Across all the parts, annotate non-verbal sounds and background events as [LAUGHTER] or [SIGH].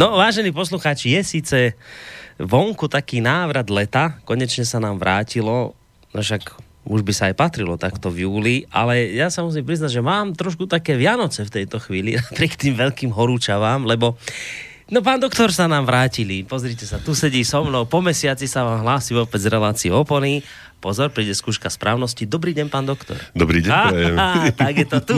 No, vážení poslucháči, je síce vonku taký návrat leta, konečne sa nám vrátilo, no však už by sa aj patrilo takto v júli, ale ja sa musím priznať, že mám trošku také Vianoce v tejto chvíli, [LAUGHS] napriek tým veľkým horúčavám, lebo No pán doktor sa nám vrátili. Pozrite sa, tu sedí so mnou. Po mesiaci sa vám hlási opäť z relácie opony Pozor, príde skúška správnosti. Dobrý deň, pán doktor. Dobrý deň, prajem. tak je to tu.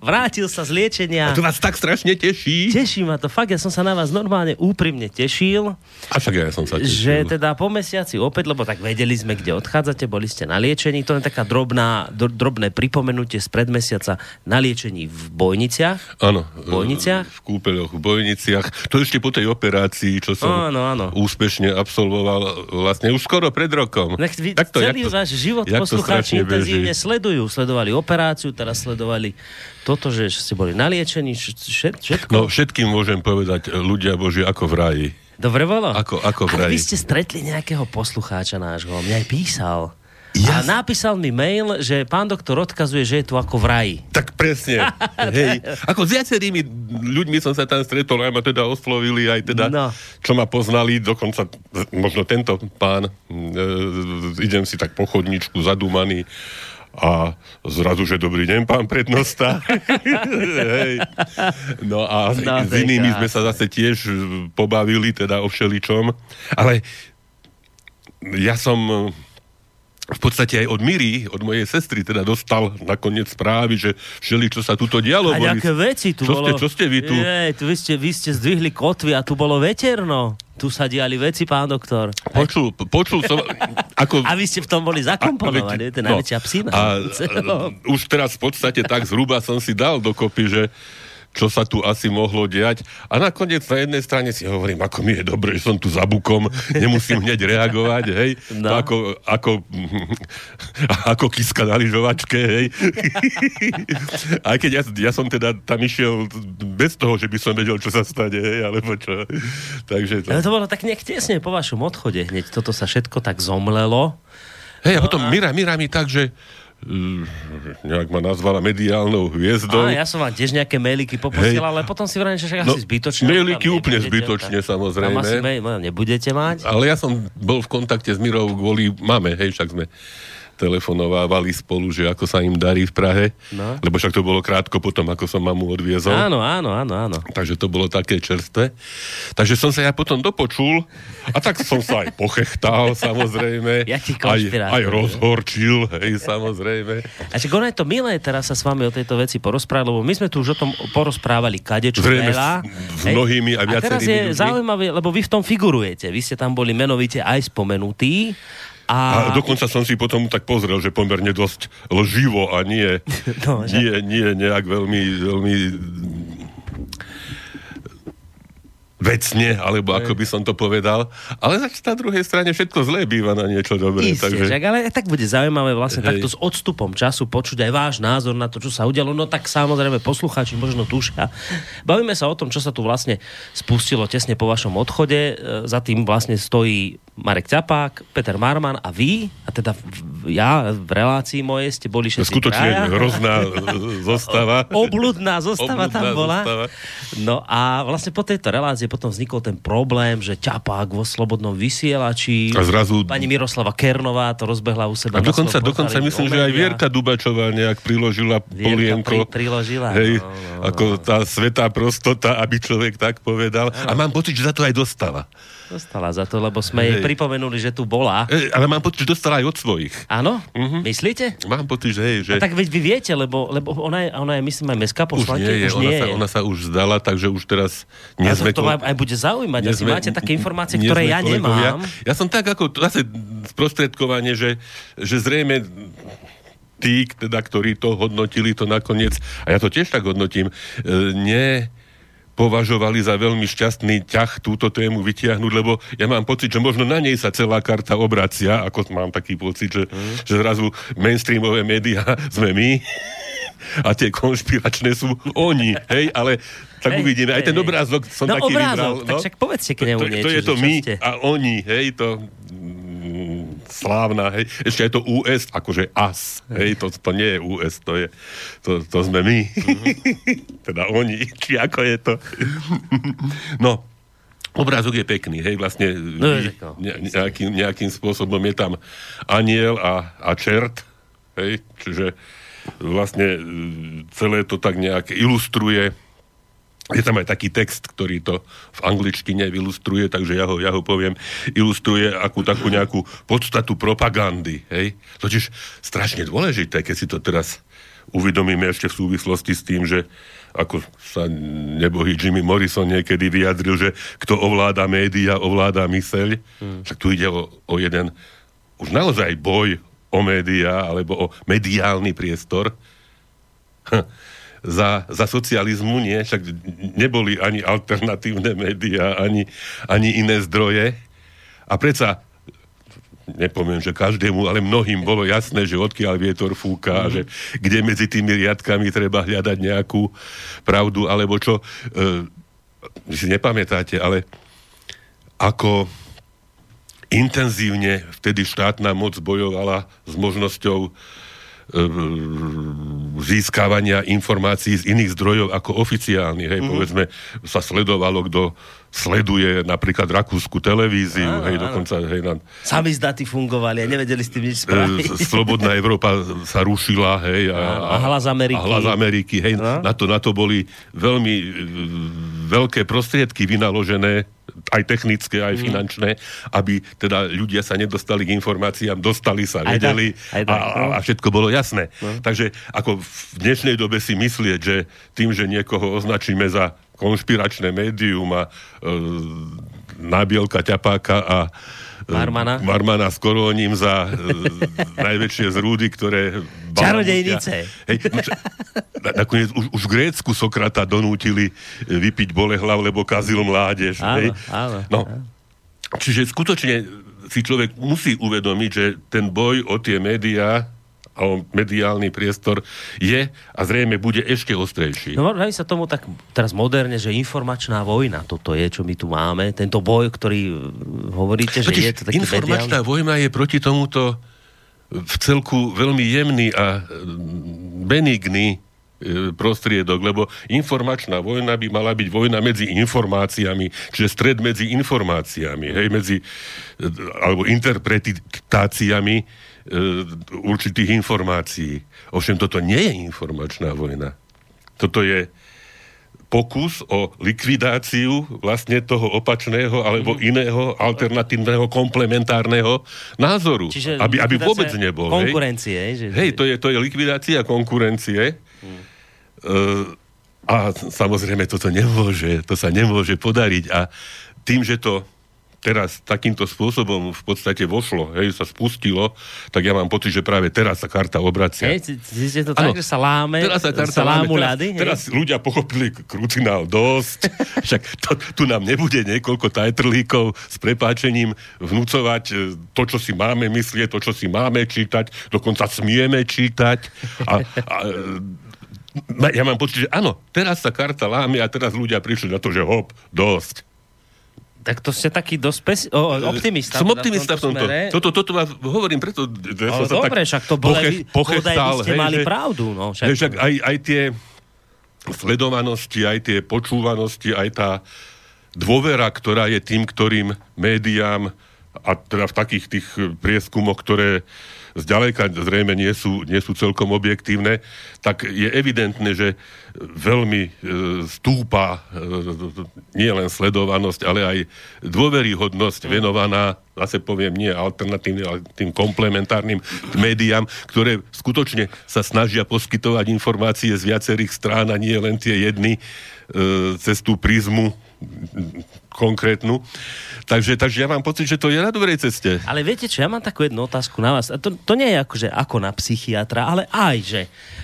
Vrátil sa z liečenia. A to vás tak strašne teší. Teší ma to. Fakt, ja som sa na vás normálne úprimne tešil. A však ja som sa tešil. Že teda po mesiaci opäť, lebo tak vedeli sme, kde odchádzate, boli ste na liečení. To je taká drobná, drobné pripomenutie z predmesiaca na liečení v Bojniciach. Áno. V Bojniciach. V kúpeľoch v Bojniciach. To ešte po tej operácii, čo som áno, áno. úspešne absolvoval vlastne už skoro pred rokom. Nech, vy, tak to, celý váš život poslucháči intenzívne beží. sledujú. Sledovali operáciu, teraz sledovali toto, že ste boli naliečení, všetko. No všetkým môžem povedať, ľudia Boži, ako v raji. Dobre bolo? Ako, ako v raji. vy ste stretli nejakého poslucháča nášho, mňa aj písal. Ja... A napísal mi mail, že pán doktor odkazuje, že je tu ako v raji. Tak presne. [LAUGHS] Hej. Ako s viacerými ľuďmi som sa tam stretol, aj ma teda oslovili, aj teda, no. čo ma poznali, dokonca možno tento pán, e, idem si tak po chodničku zadúmaný a zrazu, že dobrý deň, pán prednosta. [LAUGHS] Hej. No a no, s inými sme sa zase tiež pobavili, teda o všeličom. Ale ja som v podstate aj od Miry, od mojej sestry, teda dostal nakoniec správy, že všeli, čo sa tuto dialo. A nejaké veci tu čo bolo. Ste, čo ste vy tu? Je, tu vy, ste, vy ste zdvihli kotvy a tu bolo veterno. Tu sa diali veci, pán doktor. Počul, počul som... Ako... [LAUGHS] A vy ste v tom boli zakomponovaní, je najväčšia psina. A, a, už teraz v podstate tak zhruba som si dal dokopy, že čo sa tu asi mohlo diať. A nakoniec na jednej strane si hovorím, ako mi je dobre, že som tu za bukom, nemusím hneď reagovať, hej. No. To ako, ako, ako kiska na lyžovačke, hej. Aj keď ja, ja som teda tam išiel bez toho, že by som vedel, čo sa stane, hej, alebo čo. Takže to... Ale to bolo tak nejak tesne po vašom odchode hneď. Toto sa všetko tak zomlelo. Hej, a potom no a... Mira, Mira mi tak, že nejak ma nazvala mediálnou hviezdou. A ja som vám tiež nejaké mailiky poposielal, ale potom si vrajím, že však no, asi zbytočne. Mailiky úplne zbytočne, tak, samozrejme. Tam asi mail, nebudete mať. Ale ja som bol v kontakte s Mirou kvôli mame, hej, však sme telefonovávali spolu, že ako sa im darí v Prahe, no. lebo však to bolo krátko potom, ako som mamu odviezol. Áno, áno, áno, áno. Takže to bolo také čerstvé. Takže som sa ja potom dopočul a tak som sa aj pochechtal, [LAUGHS] samozrejme. Ja aj, aj rozhorčil, hej, samozrejme. A čiže ono je to milé teraz sa s vami o tejto veci porozprávať, lebo my sme tu už o tom porozprávali kadečo Zrejme veľa. S, s mnohými a viacerými A teraz je ľuďmi. zaujímavé, lebo vy v tom figurujete. Vy ste tam boli menovite aj spomenutí a... a dokonca som si potom tak pozrel, že pomerne dosť lživo a nie, [LAUGHS] no, že... nie, nie nejak veľmi, veľmi vecne, alebo ako by som to povedal. Ale na druhej strane všetko zlé býva na niečo dobré. Isté, takže... Žak, ale tak bude zaujímavé vlastne Hej. takto s odstupom času počuť aj váš názor na to, čo sa udialo. No tak samozrejme poslucháči možno tušia. Bavíme sa o tom, čo sa tu vlastne spustilo tesne po vašom odchode. E, za tým vlastne stojí Marek Ťapák, Peter Marman a vy, a teda ja v relácii mojej ste boli všetci Skutočne hrozná [LAUGHS] zostava. Obludná zostava Obludná tam bola. Zostava. No a vlastne po tejto relácii potom vznikol ten problém, že Ťapák vo Slobodnom vysielači, a zrazu... pani Miroslava Kernová to rozbehla u seba. A dokonca, dokonca myslím, že aj Vierka Dubačová nejak priložila Vierka polienko. Pri, priložila. Hej, no, no, no. ako tá svetá prostota, aby človek tak povedal. No. A mám pocit, že za to aj dostala. Dostala za to, lebo sme jej pripomenuli, že tu bola. E, ale mám pocit, že dostala aj od svojich. Áno? Uh-huh. Myslíte? Mám pocit, že... že... A tak veď vy viete, lebo, lebo ona, je, ona je, myslím, aj mestská poslankyňa. Už nie je, už ona, nie sa, je. ona sa už zdala, takže už teraz... Nie sme to, to aj bude zaujímať, asi máte také informácie, ktoré ja kolegovia. nemám. Ja som tak ako zase sprostredkovanie, že, že zrejme tí, teda, ktorí to hodnotili, to nakoniec, a ja to tiež tak hodnotím, e, nie považovali za veľmi šťastný ťah túto tému vytiahnuť, lebo ja mám pocit, že možno na nej sa celá karta obracia, ako mám taký pocit, že, mm. že zrazu mainstreamové médiá [LAUGHS] sme my a tie konšpiračné sú oni, hej, ale tak hej, uvidíme. Aj ten obrázok som no, taký obrázok, vybral. No, tak však povedzte k nemu to, niečo. To je to my ste? a oni, hej, to slávna, hej. Ešte aj to US, akože AS, hej, to, to nie je US, to, je, to, to sme my. Mm-hmm. [LAUGHS] teda oni, či ako je to. no, obrázok je pekný, hej, vlastne no, ne, nejakým, nejakým spôsobom je tam aniel a, a čert, hej, čiže vlastne e, celé to tak nejak ilustruje je tam aj taký text, ktorý to v angličtine ilustruje, takže ja ho, ja ho poviem, ilustruje akú takú nejakú podstatu propagandy. Hej? Totiž strašne dôležité, keď si to teraz uvedomíme ešte v súvislosti s tým, že ako sa nebohý Jimmy Morrison niekedy vyjadril, že kto ovláda média, ovláda myseľ. Hmm. Však tu ide o, o jeden už naozaj boj o médiá, alebo o mediálny priestor. Za, za socializmu nie, však neboli ani alternatívne médiá, ani, ani iné zdroje. A predsa nepoviem, že každému, ale mnohým bolo jasné, že odkiaľ vietor fúka, mm-hmm. že kde medzi tými riadkami treba hľadať nejakú pravdu, alebo čo. E, si nepamätáte, ale ako intenzívne vtedy štátna moc bojovala s možnosťou Ehm, získavania informácií z iných zdrojov ako oficiálnych. Hej, mm-hmm. povedzme, sa sledovalo, kto sleduje napríklad rakúsku televíziu, áno, hej, dokonca, hej, na... Sami zdaty fungovali a nevedeli s tým nič spraviť. Slobodná Európa sa rušila, hej, a, a, a hlas Ameriky. A hlas Ameriky, hej, na, to, na to boli veľmi e, veľké prostriedky vynaložené aj technické, aj mm. finančné, aby teda ľudia sa nedostali k informáciám, dostali sa, aj vedeli tak, aj tak, a, no. a všetko bolo jasné. No. Takže ako v dnešnej dobe si myslieť, že tým, že niekoho označíme za konšpiračné médium a e, nábielka ťapáka a Marmana. Marmana s korónim za e, najväčšie zrúdy, ktoré... [LAUGHS] Čarodejnice. Hej, no, čo, nakoniec už, už v Grécku Sokrata donútili vypiť bolehlav, lebo kazil mládež. Áno, hej. áno, no. áno. Čiže skutočne si človek musí uvedomiť, že ten boj o tie médiá a mediálny priestor je a zrejme bude ešte ostrejší. No hovorí sa tomu tak teraz moderne, že informačná vojna, toto je, čo my tu máme, tento boj, ktorý e, hovoríte, že Totiž je to taký Informačná mediálny... vojna je proti tomuto v celku veľmi jemný a e, benigný e, prostriedok, lebo informačná vojna by mala byť vojna medzi informáciami, čiže stred medzi informáciami, hej, medzi, alebo interpretáciami E, určitých informácií. Ovšem toto nie je informačná vojna. Toto je pokus o likvidáciu vlastne toho opačného alebo mm. iného alternatívneho komplementárneho názoru. Čiže aby, aby vôbec nebol. Konkurencie. Hej, že... hej to, je, to je likvidácia konkurencie. Mm. Uh, a samozrejme toto nemôže, to sa nemôže podariť. A tým, že to teraz takýmto spôsobom v podstate vošlo, hej, sa spustilo, tak ja mám pocit, že práve teraz sa karta obracia. Hej, ste to ano, tak, že sa láme, teraz sa, karta sa lámu láme, ľady, teraz, teraz ľudia pochopili krucinál dosť, [LAUGHS] však to, tu nám nebude niekoľko tajtrlíkov s prepáčením vnúcovať e, to, čo si máme myslieť, to, čo si máme čítať, dokonca smieme čítať. A, a ja mám pocit, že áno, teraz sa karta láme a teraz ľudia prišli na to, že hop, dosť. Tak to ste taký dosť pes- o, optimista. Som optimista v tomto. tomto. Toto, toto vás hovorím, preto... Ja som sa dobre, tak však to bolo, poche, pochechtal, ste hej, mali že, pravdu. No, však, hej, však aj, aj tie sledovanosti, aj tie počúvanosti, aj tá dôvera, ktorá je tým, ktorým médiám a teda v takých tých prieskumoch, ktoré zďaleka zrejme nie sú, nie sú celkom objektívne, tak je evidentné, že veľmi e, stúpa e, nie len sledovanosť, ale aj dôveryhodnosť venovaná, zase poviem, nie alternatívnym, ale tým komplementárnym médiám, ktoré skutočne sa snažia poskytovať informácie z viacerých strán a nie len tie jedny e, cez tú prízmu konkrétnu. Takže, takže ja mám pocit, že to je na dobrej ceste. Ale viete čo, ja mám takú jednu otázku na vás. A to, to nie je ako, že ako na psychiatra, ale aj, že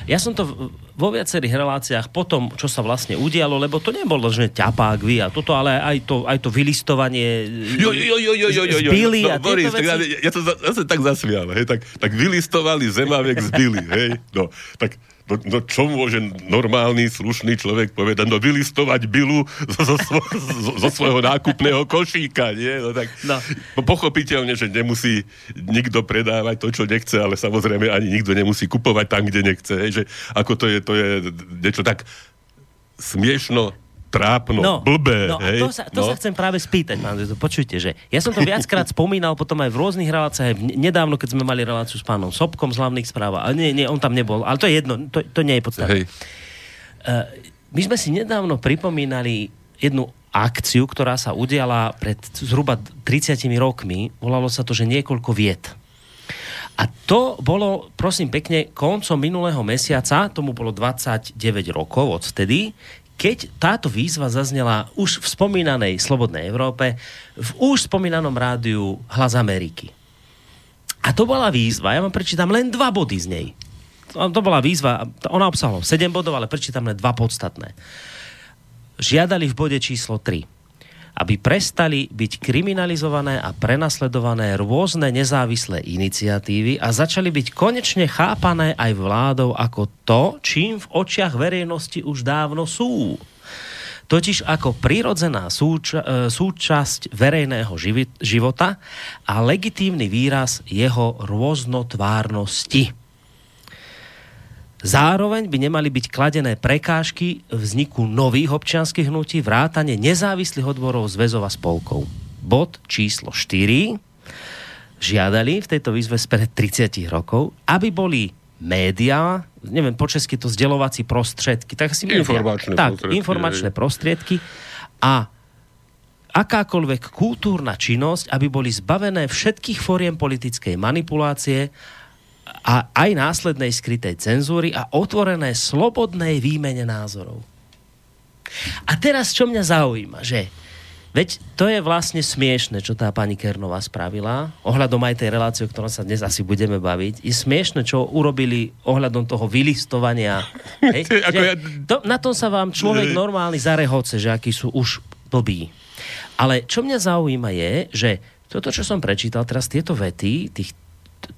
ja som to vo viacerých reláciách po tom, čo sa vlastne udialo, lebo to nebolo, že ťapák vy a toto, ale aj to, aj to vylistovanie jo, jo, jo, jo, jo, jo, jo. no, a Boris, veci... tak, ja, ja to zase tak zasmial, hej, tak, tak vylistovali zemavek z Billy, hej, no, tak No, no čo môže normálny, slušný človek povedať? No vylistovať bilu zo, zo, zo, zo svojho nákupného košíka, nie? No tak no. No, pochopiteľne, že nemusí nikto predávať to, čo nechce, ale samozrejme ani nikto nemusí kupovať tam, kde nechce. Že ako to je, to je niečo tak smiešno trápno, no, blbé. No, hej? to, sa, to no. sa chcem práve spýtať, pán Počujte, že ja som to viackrát spomínal potom aj v rôznych reláciách, nedávno, keď sme mali reláciu s pánom Sobkom z hlavných správ, ale nie, nie, on tam nebol, ale to je jedno, to, to nie je podstatné. Hej. Uh, my sme si nedávno pripomínali jednu akciu, ktorá sa udiala pred zhruba 30 rokmi. Volalo sa to, že niekoľko viet. A to bolo, prosím pekne, koncom minulého mesiaca, tomu bolo 29 rokov odvtedy, keď táto výzva zaznela už v spomínanej Slobodnej Európe, v už spomínanom rádiu Hlas Ameriky. A to bola výzva, ja vám prečítam len dva body z nej. To bola výzva, ona obsahovala 7 bodov, ale prečítam len dva podstatné. Žiadali v bode číslo 3 aby prestali byť kriminalizované a prenasledované rôzne nezávislé iniciatívy a začali byť konečne chápané aj vládou ako to, čím v očiach verejnosti už dávno sú. Totiž ako prirodzená súča- e, súčasť verejného života a legitímny výraz jeho rôznotvárnosti. Zároveň by nemali byť kladené prekážky vzniku nových občianských hnutí, vrátane nezávislých odborov zväzov a spolkov. Bod číslo 4 žiadali v tejto výzve spred 30 rokov, aby boli médiá, neviem po česky to zdelovací prostředky, tak si informačné tak, prostriedky, informačné prostriedky a akákoľvek kultúrna činnosť, aby boli zbavené všetkých fóriem politickej manipulácie a aj následnej skrytej cenzúry a otvorené slobodnej výmene názorov. A teraz, čo mňa zaujíma, že Veď to je vlastne smiešne, čo tá pani Kernová spravila, ohľadom aj tej relácie, o ktorom sa dnes asi budeme baviť. Je smiešne, čo urobili ohľadom toho vylistovania. [LAUGHS] Hej? ja... to, na tom sa vám človek normálny zarehoce, že akí sú už blbí. Ale čo mňa zaujíma je, že toto, čo som prečítal, teraz tieto vety, tých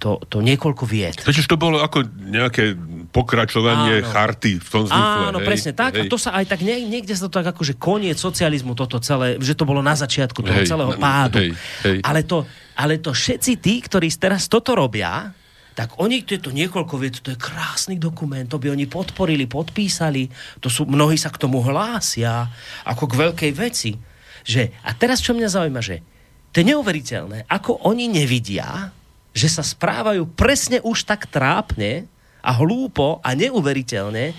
to, to niekoľko viet. Totiž to bolo ako nejaké pokračovanie áno. charty v tom zmysle. Áno, hej, presne tak. Hej. A to sa aj tak, nie, niekde sa to tak ako, že koniec socializmu toto celé, že to bolo na začiatku toho hej, celého pádu. Hej, hej. Ale, to, ale to všetci tí, ktorí teraz toto robia, tak oni, to je to niekoľko viet, to je krásny dokument, to by oni podporili, podpísali, to sú, mnohí sa k tomu hlásia, ako k veľkej veci. Že, a teraz čo mňa zaujíma, že to je neuveriteľné, ako oni nevidia, že sa správajú presne už tak trápne a hlúpo a neuveriteľne,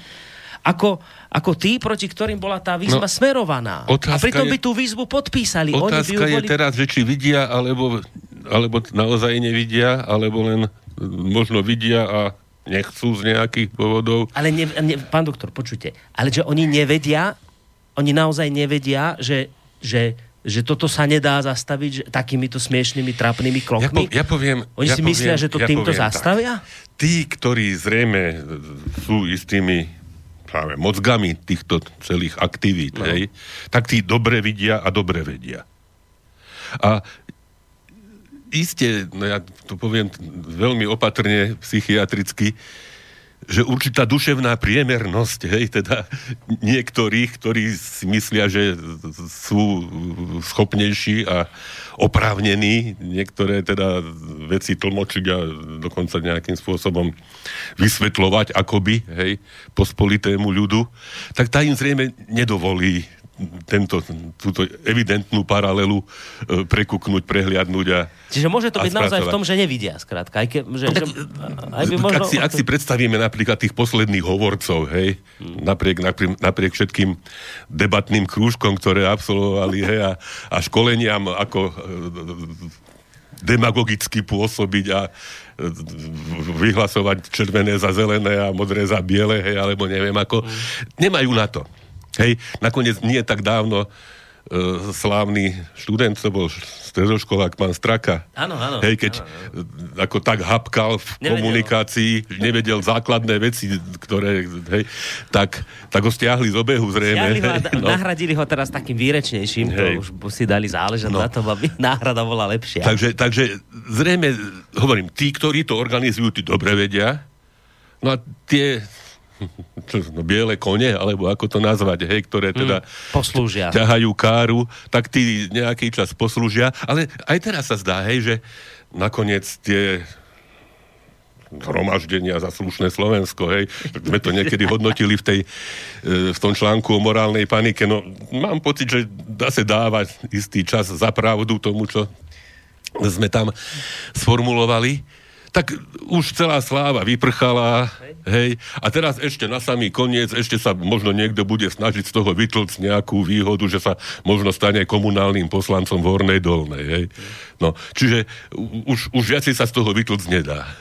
ako, ako tí, proti ktorým bola tá výzva no, smerovaná. A pritom je, by tú výzvu podpísali. Otázka Oni by je boli... teraz, že či vidia, alebo, alebo naozaj nevidia, alebo len možno vidia a nechcú z nejakých dôvodov. Ale ne, ne, pán doktor, počujte, ale že oni nevedia, oni naozaj nevedia, že, že že toto sa nedá zastaviť že, takýmito smiešnými, trapnými krokmi? Ja, po, ja poviem... Oni ja si poviem, myslia, že to ja týmto zastavia? Tak. Tí, ktorí zrejme sú istými práve mozgami týchto celých aktivít, no. hej, tak tí dobre vidia a dobre vedia. A iste, no ja to poviem veľmi opatrne, psychiatricky, že určitá duševná priemernosť, hej, teda niektorých, ktorí si myslia, že sú schopnejší a oprávnení niektoré teda veci tlmočiť a dokonca nejakým spôsobom vysvetľovať akoby, hej, pospolitému ľudu, tak tá im zrejme nedovolí tento, túto evidentnú paralelu e, prekuknúť, prehliadnúť a Čiže môže to byť naozaj v tom, že nevidia, skrátka. Aj ke, že, no, tak, že, aj by možno... ak, si, ak si predstavíme napríklad tých posledných hovorcov, hej, hmm. napriek, napriek, napriek všetkým debatným krúžkom, ktoré absolvovali, hej, a, a školeniam, ako e, demagogicky pôsobiť a e, vyhlasovať červené za zelené a modré za biele, hej, alebo neviem ako. Hmm. Nemajú na to. Hej, nakoniec nie tak dávno uh, slávny študent, to bol stredoškolák pán Straka. Áno, áno. Hej, keď áno, áno. ako tak hapkal v nevedel. komunikácii, nevedel základné veci, ktoré, hej, tak, tak ho stiahli z obehu zrejme. Stiahli ho a no. nahradili ho teraz takým výrečnejším, hej. to už si dali záležať no. na tom, aby náhrada bola lepšia. Takže, takže zrejme, hovorím, tí, ktorí to organizujú, tí dobre vedia, no a tie [LAUGHS] no, biele kone, alebo ako to nazvať, hej, ktoré mm, teda mm, poslúžia. ťahajú káru, tak tí nejaký čas poslúžia. Ale aj teraz sa zdá, hej, že nakoniec tie zhromaždenia za slušné Slovensko, hej. Tak sme to [LAUGHS] niekedy hodnotili v, tej, e, v tom článku o morálnej panike. No, mám pocit, že dá sa dávať istý čas za pravdu tomu, čo sme tam sformulovali tak už celá sláva vyprchala, hej. a teraz ešte na samý koniec, ešte sa možno niekto bude snažiť z toho vytlcť nejakú výhodu, že sa možno stane komunálnym poslancom v Hornej Dolnej, hej. No, čiže už, už viacej sa z toho vytlcť nedá.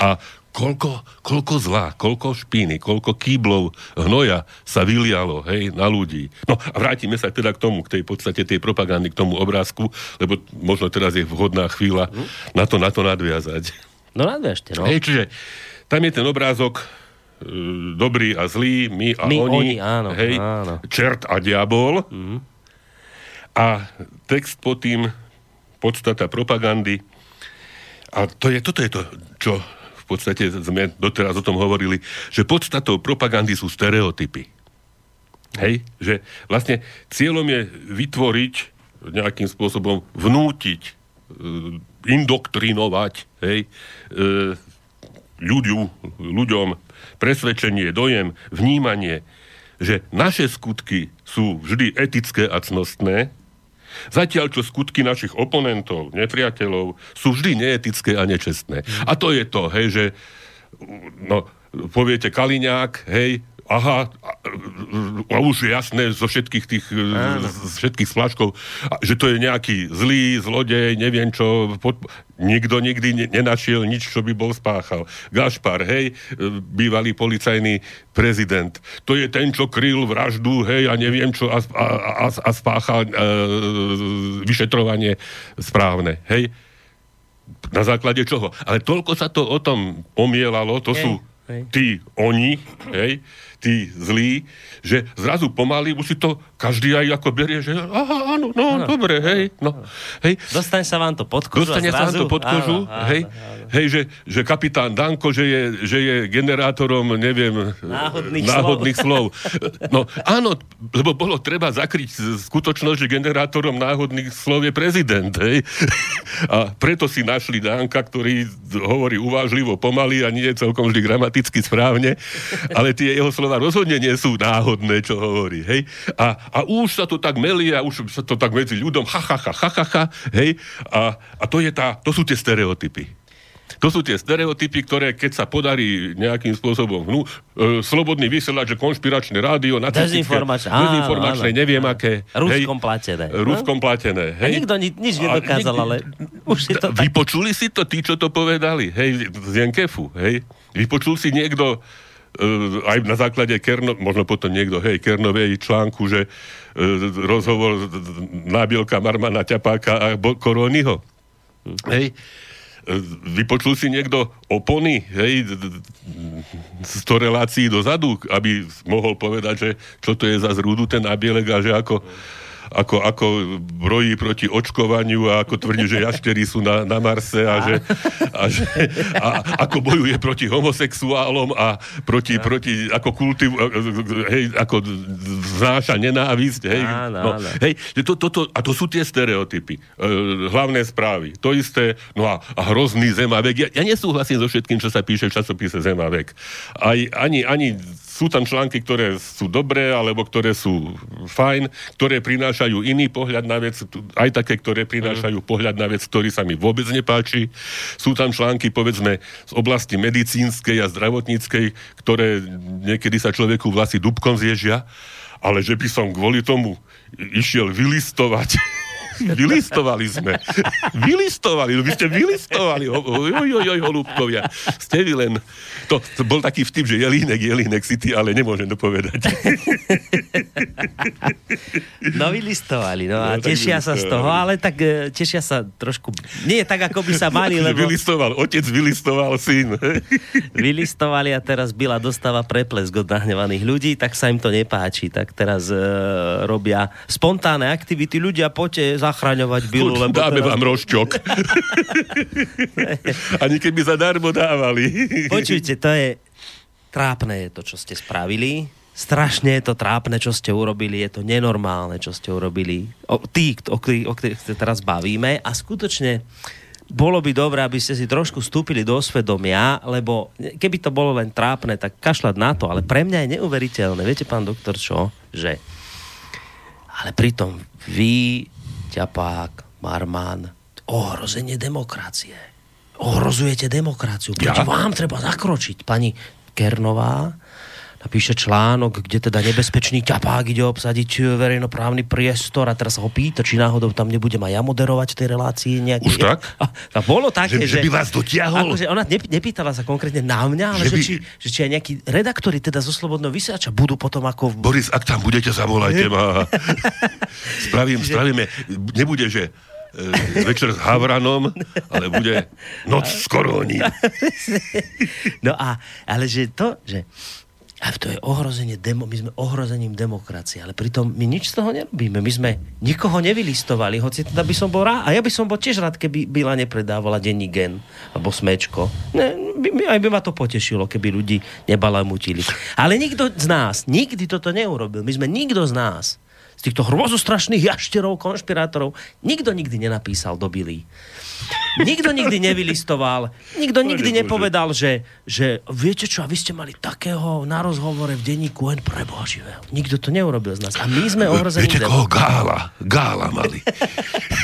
A koľko, koľko zla, koľko špíny, koľko kýblov hnoja sa vylialo, hej, na ľudí. No a vrátime sa teda k tomu, k tej podstate tej propagandy, k tomu obrázku, lebo možno teraz je vhodná chvíľa mm. na to, na to nadviazať. No nadviažte, no. Hej, čiže tam je ten obrázok e, dobrý a zlý, my a my, oni, oni áno, hej, áno. čert a diabol. Mm-hmm. A text pod tým, podstata propagandy. A to je, toto je to, čo v podstate sme doteraz o tom hovorili, že podstatou propagandy sú stereotypy. Hej, že vlastne cieľom je vytvoriť nejakým spôsobom vnútiť indoktrinovať hej, e, ľuďu, ľuďom presvedčenie, dojem, vnímanie, že naše skutky sú vždy etické a cnostné, zatiaľ čo skutky našich oponentov, nepriateľov sú vždy neetické a nečestné. A to je to, hej, že no, poviete Kaliňák, hej, aha, a už je jasné zo všetkých tých, Áno. z všetkých splaškov, že to je nejaký zlý zlodej, neviem čo, pod, nikto nikdy ne, nenašiel nič, čo by bol spáchal. Gašpar, hej, bývalý policajný prezident, to je ten, čo kryl vraždu, hej, a neviem čo, a, a, a, a spáchal e, vyšetrovanie správne, hej. Na základe čoho? Ale toľko sa to o tom omielalo, to hej, sú hej. tí oni, hej, tí zlí, že zrazu pomaly už si to každý aj ako berie, že aha, áno, no, áno, dobre, hej, no, hej. Dostane sa vám to pod kožu Dostane sa vám to pod kožu, áno, hej, áno, hej, že, že kapitán Danko, že je, že je generátorom, neviem, náhodných, náhodných slov. slov. No, áno, lebo bolo treba zakryť skutočnosť, že generátorom náhodných slov je prezident, hej. A preto si našli Danka, ktorý hovorí uvážlivo pomaly a nie celkom vždy gramaticky správne, ale tie jeho slova slova rozhodne nie sú náhodné, čo hovorí, hej. A, a už sa to tak melie a už sa to tak medzi ľudom ha, ha, ha, ha, ha, ha hej. A, a to, je tá, to sú tie stereotypy. To sú tie stereotypy, ktoré keď sa podarí nejakým spôsobom hnú, e, slobodný vysielač, že konšpiračné rádio, dezinformačné, dezinformačné áno, neviem áno. aké. Ruskom hej, platené. Ruskom platené. Hej. A nikto ni, nič nedokázal, ale už si to tak... Vypočuli si to tí, čo to povedali, hej, z Jenkefu, hej. Vypočul si niekto aj na základe Kerno, možno potom niekto, hej, Kernovej článku, že e, rozhovor nábielka Marmana Ťapáka a Koronyho. Hej, e, vypočul si niekto opony, hej, z to relácií dozadu, aby mohol povedať, že čo to je za zrúdu ten nábielek a že ako ako, ako brojí proti očkovaniu a ako tvrdí, že jaštery sú na, na Marse a, že, a, že, a ako bojuje proti homosexuálom a proti, proti ako kultiv, hej, ako znáša nenávisť, hej, no, hej, že to, to, to, a to sú tie stereotypy, e, hlavné správy, to isté, no a, a hrozný zemavek, ja, ja nesúhlasím so všetkým, čo sa píše v časopise Zemavek. Aj, ani, ani sú tam články, ktoré sú dobré, alebo ktoré sú fajn, ktoré prinášajú iný pohľad na vec, aj také, ktoré prinášajú mm. pohľad na vec, ktorý sa mi vôbec nepáči. Sú tam články, povedzme, z oblasti medicínskej a zdravotníckej, ktoré niekedy sa človeku vlasy dubkom zježia, ale že by som kvôli tomu išiel vylistovať [LAUGHS] Vylistovali sme. Vylistovali, vy ste vylistovali. Oj, oj, oj, holúbkovia. Ste vy len... To, to bol taký vtip, že jelínek, jelínek si ty, ale nemôžem to povedať. No vylistovali, no a no, tešia sa z toho, ale tak e, tešia sa trošku... Nie tak, ako by sa mali, lebo... Vylistoval, otec vylistoval syn. Vylistovali a teraz byla dostáva preplesk od nahnevaných ľudí, tak sa im to nepáči. Tak teraz uh, robia spontánne aktivity. Ľudia, poďte zachraňovať Bilu. Lebo Dáme teraz... vám rošťok. [LAUGHS] Ani keby zadarmo dávali. Počujte, to je trápne je to, čo ste spravili. Strašne je to trápne, čo ste urobili. Je to nenormálne, čo ste urobili. O, tí, o, o, o ktorých sa teraz bavíme. A skutočne bolo by dobré, aby ste si trošku vstúpili do svedomia, lebo keby to bolo len trápne, tak kašľať na to, ale pre mňa je neuveriteľné. Viete, pán doktor, čo? Že ale pritom vy, ťapák, Marman, ohrozenie demokracie. Ohrozujete demokraciu. Proti ja? vám treba zakročiť. Pani Kernová napíše článok, kde teda nebezpečný ťapák ide obsadiť verejnoprávny priestor a teraz ho pýta, či náhodou tam nebudem aj ja moderovať v tej relácii nejaký... Už tak? [LAUGHS] A, a bolo také, že, že, by vás dotiahol? Akože ona nepýtala sa konkrétne na mňa, ale že, že, by... či, že či aj nejakí redaktori teda zo Slobodného vysiača budú potom ako... Boris, ak tam budete, zavolajte ma. [LAUGHS] Spravím, že... spravíme, nebude, že e, večer s Havranom, ale bude noc s koróním. [LAUGHS] No a, ale že to, že a to je ohrozenie, demo, my sme ohrozením demokracie, ale pritom my nič z toho nerobíme. My sme nikoho nevylistovali, hoci teda by som bol rád. A ja by som bol tiež rád, keby Bila nepredávala denní gen alebo smečko. Ne, by, aj by ma to potešilo, keby ľudí nebalamutili. Ale nikto z nás nikdy toto neurobil. My sme nikto z nás z týchto hrozostrašných jašterov, konšpirátorov, nikto nikdy nenapísal do Billy. Nikto nikdy nevylistoval, nikto nikdy nepovedal, že, že viete čo, a vy ste mali takého na rozhovore v denníku len pre Boha živého. Nikto to neurobil z nás. A my sme ohrození. Viete koho? Gála. Gála mali.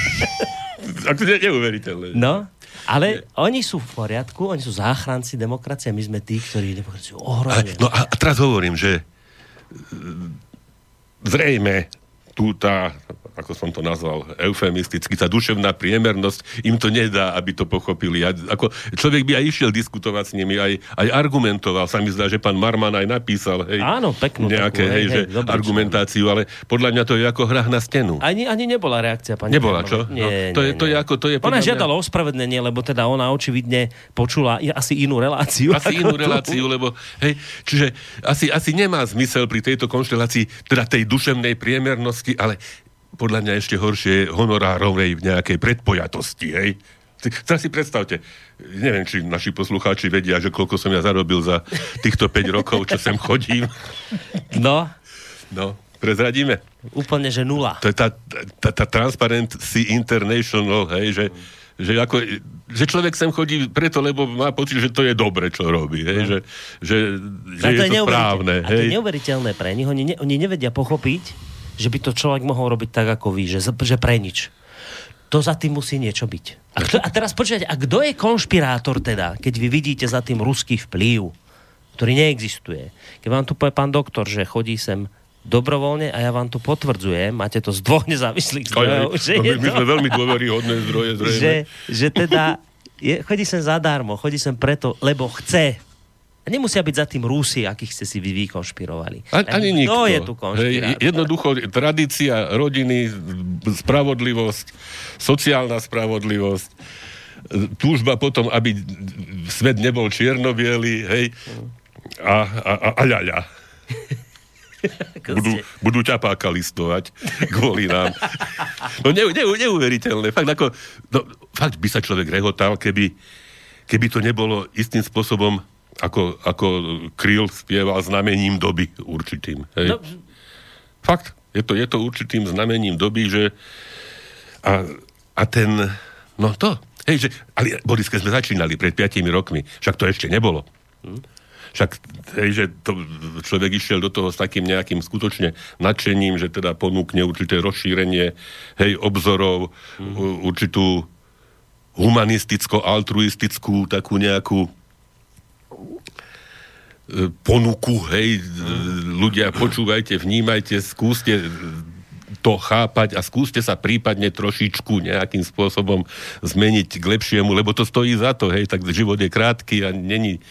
[LAUGHS] Ak to je neuveriteľné. No, ale oni sú v poriadku, oni sú záchranci demokracie, my sme tí, ktorí demokraciu ohrozili. No a teraz hovorím, že zrejme tu tá ako som to nazval, eufemisticky, tá duševná priemernosť, im to nedá, aby to pochopili. A, ako, človek by aj išiel diskutovať s nimi, aj, aj argumentoval. Sa mi zdá, že pán Marman aj napísal hej, Áno, peknú nejaké takú, hej, hej, že argumentáciu, ale podľa mňa to je ako hra na stenu. Ani, ani nebola reakcia, pani Nebola, čo? Nie, no, to, nie, je, to je ako, to je Ona mňa... žiadala ospravedlnenie, lebo teda ona očividne počula asi inú reláciu. Asi inú reláciu, lebo hej, čiže asi, asi nemá zmysel pri tejto konštelácii, teda tej duševnej priemernosti, ale podľa mňa ešte horšie honorárovej v nejakej predpojatosti, hej? Teraz si predstavte, neviem, či naši poslucháči vedia, že koľko som ja zarobil za týchto 5 rokov, čo sem chodím. No. No, prezradíme. Úplne, že nula. To je tá, tá, tá Transparency International, hej, že, že, ako, že človek sem chodí preto, lebo má pocit, že to je dobre, čo robí, hej, no. že, že, že je, je to správne. Hej. A to je neuveriteľné pre nich, oni, ne, oni nevedia pochopiť, že by to človek mohol robiť tak ako vy, že, že pre nič. To za tým musí niečo byť. A, kto, a teraz počujete, a kto je konšpirátor teda, keď vy vidíte za tým ruský vplyv, ktorý neexistuje? Keď vám tu povie pán doktor, že chodí sem dobrovoľne a ja vám tu potvrdzujem, máte to z dvoch nezávislých zdrojov. Aj, že no, my, my sme veľmi dôveryhodné zdroje, [LAUGHS] zrejme. Že, že teda je, chodí sem zadarmo, chodí sem preto, lebo chce a nemusia byť za tým Rúsi, akých ste si vy vykonšpirovali. Ani, ani nikto. Kto je tu konšpirátor? Jednoducho tradícia rodiny, spravodlivosť, sociálna spravodlivosť, túžba potom, aby svet nebol čierno hej, a, a, a, a ľaľa. [LAUGHS] budú, budú ťapáka listovať kvôli nám. No ne, ne, neuveriteľné. Fakt, ako, no, fakt by sa človek rehotal, keby, keby to nebolo istým spôsobom ako, ako Kryl spieval znamením doby určitým. Hej. No. Fakt, je to, je to určitým znamením doby, že a, a ten, no to, hej, že, ale Boris, keď sme začínali pred 5 rokmi, však to ešte nebolo. Hm? Však, hej, že to, človek išiel do toho s takým nejakým skutočne nadšením, že teda ponúkne určité rozšírenie, hej, obzorov, hm. určitú humanisticko-altruistickú takú nejakú ponuku, hej, ľudia počúvajte, vnímajte, skúste to chápať a skúste sa prípadne trošičku nejakým spôsobom zmeniť k lepšiemu, lebo to stojí za to, hej, tak život je krátky a není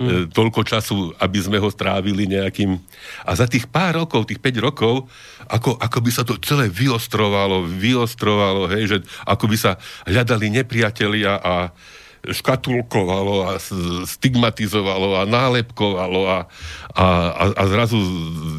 mm. toľko času, aby sme ho strávili nejakým... A za tých pár rokov, tých 5 rokov, ako, ako by sa to celé vyostrovalo, vyostrovalo, hej, že ako by sa hľadali nepriatelia a škatulkovalo a stigmatizovalo a nálepkovalo a, a, a, a zrazu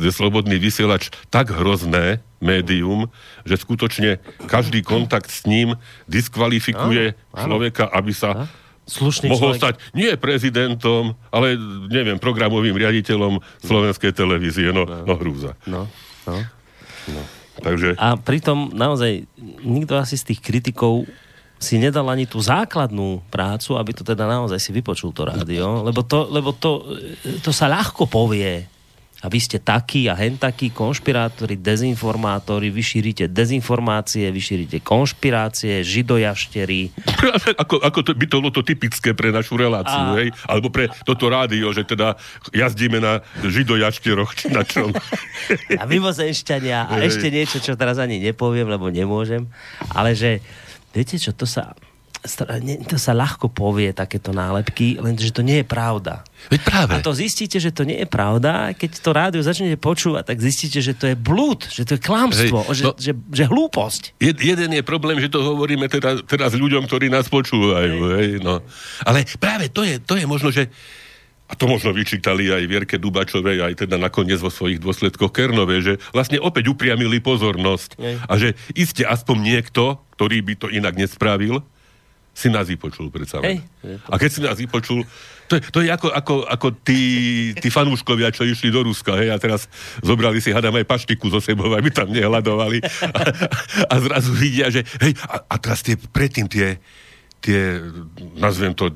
je slobodný vysielač tak hrozné médium, že skutočne každý kontakt s ním diskvalifikuje áno, človeka, aby sa Slušný mohol človek. stať nie prezidentom, ale neviem, programovým riaditeľom slovenskej televízie. No, no, no hrúza. No, no. no. Takže... A pritom naozaj nikto asi z tých kritikov si nedal ani tú základnú prácu, aby to teda naozaj si vypočul to rádio, lebo to, lebo to, to sa ľahko povie a vy ste takí a hen takí konšpirátori, dezinformátori, vy šírite dezinformácie, vy šírite konšpirácie, židojašterí. ako, ako to, by to bolo to typické pre našu reláciu, a... hej? Alebo pre toto rádio, že teda jazdíme na židojašteroch, či na čom. a mimozenšťania a ešte niečo, čo teraz ani nepoviem, lebo nemôžem, ale že viete čo, to sa to sa ľahko povie, takéto nálepky, lenže to nie je pravda. Veď práve. A to zistíte, že to nie je pravda, keď to rádio začnete počúvať, tak zistíte, že to je blúd, že to je klamstvo, Hej, že, no, že, že hlúposť. Jed, jeden je problém, že to hovoríme teraz, teraz ľuďom, ktorí nás počúvajú. Hej. Hej, no. Ale práve to je, to je možno, že a to možno vyčítali aj Vierke Dubačovej, aj teda nakoniec vo svojich dôsledkoch Kernové, že vlastne opäť upriamili pozornosť. A že iste aspoň niekto, ktorý by to inak nespravil, si nás vypočul predsa len. A keď si nás vypočul, to je, to je ako, ako, ako tí, tí fanúškovia, čo išli do Ruska, hej, a teraz zobrali si, hadám, aj paštiku zo sebou, aby tam nehľadovali. A, a zrazu vidia, že hej, a, a teraz tie, predtým tie, tie, nazvem to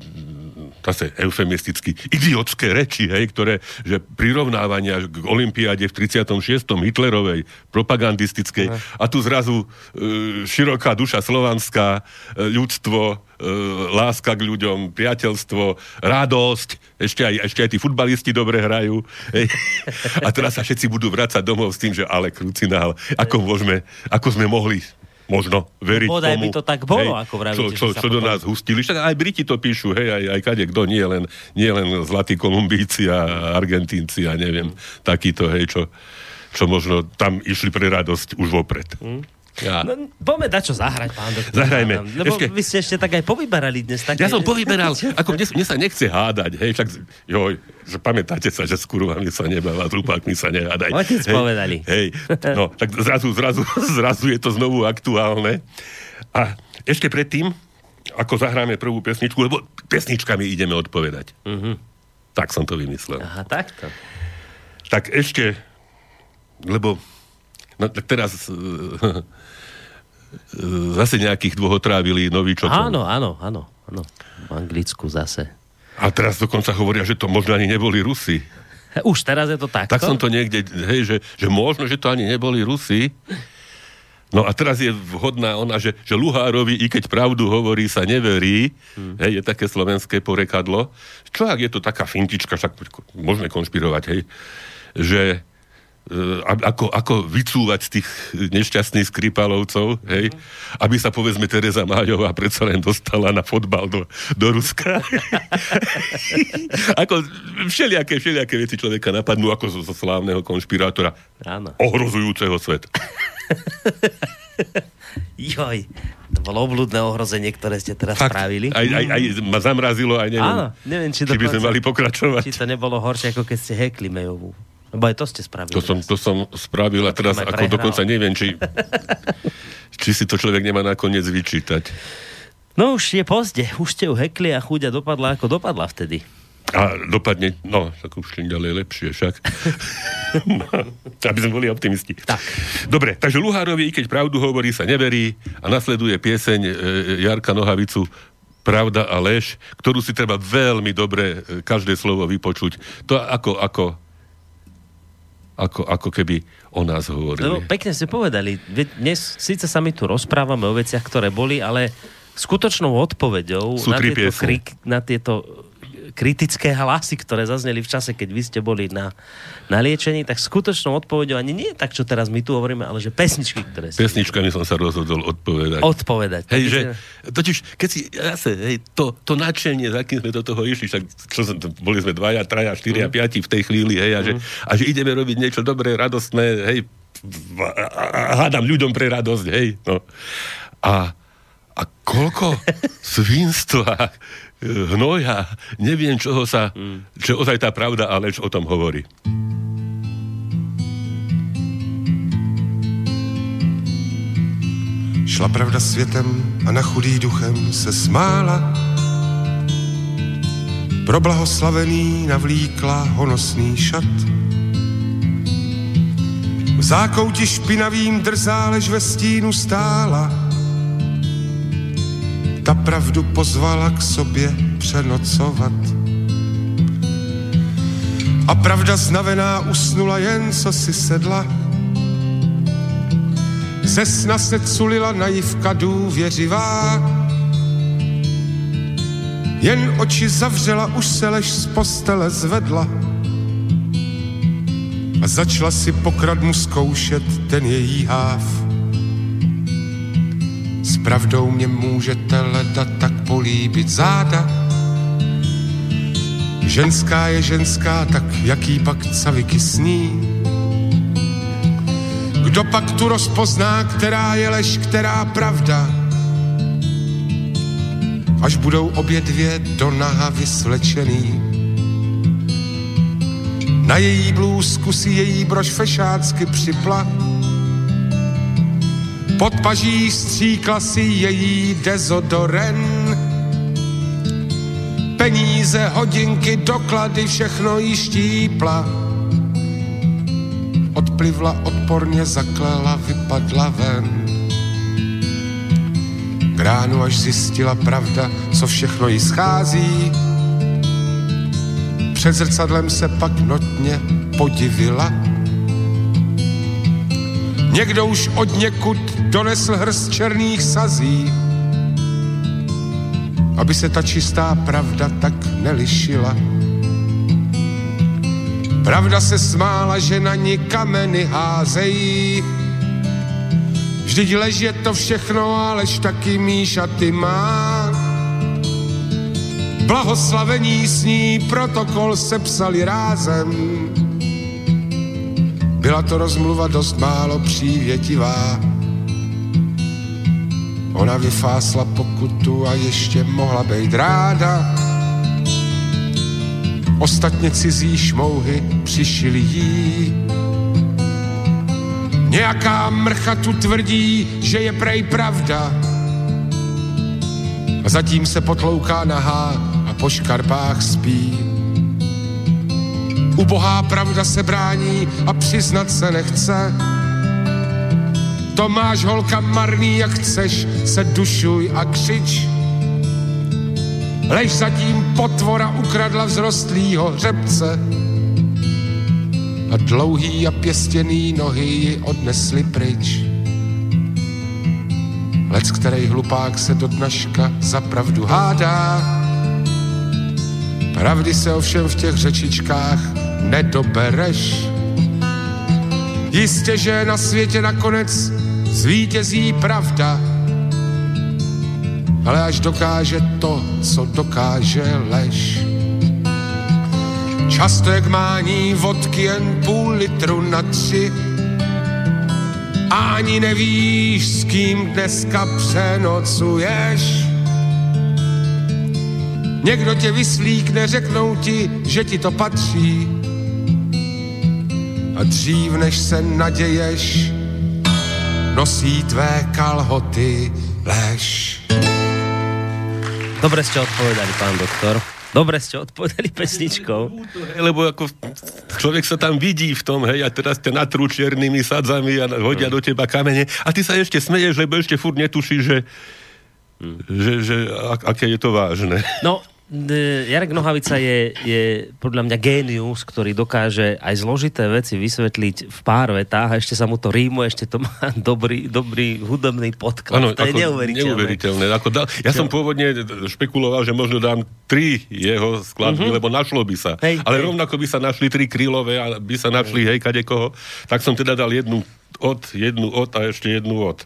zase eufemisticky, idiotské reči, hej, ktoré, že prirovnávania k Olympiáde v 36. Hitlerovej, propagandistickej, Aha. a tu zrazu e, široká duša slovanská, e, ľudstvo, e, láska k ľuďom, priateľstvo, radosť, ešte aj, ešte aj tí futbalisti dobre hrajú. Hej. A teraz sa všetci budú vrácať domov s tým, že ale krucinál, ako môžeme, ako sme mohli možno veriť no, tomu. by to tak bolo, hej, ako vravíte. Čo, čo, čo do nás hustili. Však aj Briti to píšu, hej, aj, aj kade kto, nie len, nie len Zlatí Kolumbíci a Argentínci a neviem, takýto, hej, čo, čo možno tam išli pre radosť už vopred. Mm. Ja. No, poďme dať čo zahrať, pán doktor. Zahrajme. Lebo ešte... vy ste ešte tak aj povyberali dnes. Také... Ja som povyberal, [LAUGHS] ako mne, mne sa nechce hádať, hej, však, joj, že pamätáte sa, že s kurvami sa nebáva, s rupákmi sa nehádaj. Otec hej, povedali. Hej, no, tak zrazu, zrazu, [LAUGHS] zrazu je to znovu aktuálne. A ešte predtým, ako zahráme prvú pesničku, lebo pesničkami ideme odpovedať. Uh-huh. Tak som to vymyslel. Aha, takto. Tak ešte, lebo no, tak teraz [LAUGHS] zase nejakých dvoch otrávili novičokov. Áno, áno, áno, áno. V Anglicku zase. A teraz dokonca hovoria, že to možno ani neboli Rusi. [LAUGHS] Už teraz je to takto? Tak som to niekde, hej, že, že možno, že to ani neboli Rusi. No a teraz je vhodná ona, že, že Luhárovi, i keď pravdu hovorí, sa neverí. Hmm. Hej, je také slovenské porekadlo. Čo ak je to taká fintička, však môžeme konšpirovať, hej, že ako, ako vycúvať z tých nešťastných skripalovcov, hej, aby sa povedzme Teresa Máďová predsa len dostala na fotbal do, do Ruska. [LAUGHS] ako všelijaké, všelijaké veci človeka napadnú ako zo, zo slávneho konšpirátora Áno. ohrozujúceho svet. [LAUGHS] Joj, to bolo obludné ohrozenie, ktoré ste teraz Fakt, spravili. Aj, aj, aj ma zamrazilo, aj neviem, Áno, neviem či, či by sme mali pokračovať. Či to nebolo horšie, ako keď ste hekli Mejovú. Lebo aj to ste spravili. To som, to som spravil a teraz ako prehral. dokonca neviem, či, či si to človek nemá nakoniec vyčítať. No už je pozde, už ste ju hekli a chuďa dopadla ako dopadla vtedy. A dopadne, no, tak už čím ďalej lepšie však. [LAUGHS] aby sme boli optimisti. Tak. Dobre, takže Luhárovi, i keď pravdu hovorí, sa neverí a nasleduje pieseň e, Jarka Nohavicu Pravda a lež, ktorú si treba veľmi dobre e, každé slovo vypočuť. To ako, ako ako, ako keby o nás hovorili. Lebo pekne ste povedali, dnes síce sa my tu rozprávame o veciach, ktoré boli, ale skutočnou odpoveďou na tieto, krik, na tieto kritické hlasy, ktoré zazneli v čase, keď vy ste boli na, na liečení, tak skutočnou odpovedou ani nie tak, čo teraz my tu hovoríme, ale že pesničky, ktoré si... Pesničkami som sa rozhodol odpovedať. Odpovedať. Hej, že, totiž, keď si, zase, hej, to, to nadšenie, za kým sme do toho išli, však čo som, boli sme dvaja, traja, štyria, mm. piati v tej chvíli, hej, a, že, mm. a že ideme robiť niečo dobré, radostné, hej, hádam ľuďom pre radosť, hej, no. A, a koľko [LAUGHS] svinstva hnoja, neviem, čoho sa, mm. čo ozaj tá pravda, ale čo o tom hovorí. Šla pravda světem a na chudý duchem se smála. Pro blahoslavený navlíkla honosný šat. V zákouti špinavým drzá, lež ve stínu stála ta pravdu pozvala k sobě přenocovat. A pravda znavená usnula jen, co si sedla. Ze sna se culila naivka důvěřivá. Jen oči zavřela, už se lež z postele zvedla. A začala si pokradmu zkoušet ten její háv s pravdou mě můžete leda tak políbit záda. Ženská je ženská, tak jaký pak caviky sní. Kdo pak tu rozpozná, která je lež, která pravda? Až budou obě dvě do naha vyslečený. Na její blůzku si její brož fešácky připla pod paží stříkla si její dezodoren. Peníze, hodinky, doklady, všechno jí štípla. Odplivla, odporně zaklela, vypadla ven. K ránu až zjistila pravda, co všechno jí schází. Před zrcadlem se pak notně podivila Někdo už od někud donesl hrst černých sazí, aby se ta čistá pravda tak nelišila. Pravda se smála, že na ní kameny házejí. Vždyť lež je to všechno, alež taky míša ty má. Blahoslavení s ní protokol sepsali rázem byla to rozmluva dost málo přívětivá. Ona vyfásla pokutu a ještě mohla být ráda. Ostatně cizí šmouhy přišili jí. Nějaká mrcha tu tvrdí, že je prej pravda. A zatím se potlouká nahá a po škarpách spí. Ubohá pravda se brání a přiznat se nechce. To máš holka marný, jak chceš, se dušuj a křič. Lež zatím potvora ukradla vzrostlýho hřebce a dlouhý a pěstěný nohy ji odnesli pryč. Lec, který hlupák se do dnaška za pravdu hádá, pravdy se ovšem v těch řečičkách nedobereš. Jistě, že na světě nakonec zvítězí pravda, ale až dokáže to, co dokáže lež. Často jak mání vodky jen půl litru na tři ani nevíš, s kým dneska přenocuješ. Někdo tě vyslíkne, řeknou ti, že ti to patří a dřív než se naděješ, nosí tvé kalhoty lež. Dobre ste odpovedali, pán doktor. Dobre ste odpovedali pesničkou. Lebo ako človek sa tam vidí v tom, hej, a teraz ťa natrú čiernymi sadzami a hodia do teba kamene a ty sa ešte smeješ, lebo ešte furt netuší, že, hmm. že, že aké je to vážne. No, Jarek Nohavica je, je podľa mňa génius, ktorý dokáže aj zložité veci vysvetliť v pár vetách a ešte sa mu to rímuje, ešte to má [LAUGHS] dobrý, dobrý hudobný podklad. Ano, to je neuveriteľné. neuveriteľné. Ako da, ja som pôvodne špekuloval, že možno dám tri jeho skladby, uh-huh. lebo našlo by sa. Hej, Ale hej. rovnako by sa našli tri krílové a by sa našli hej, hej koho. Tak som teda dal jednu od, jednu od a ešte jednu od.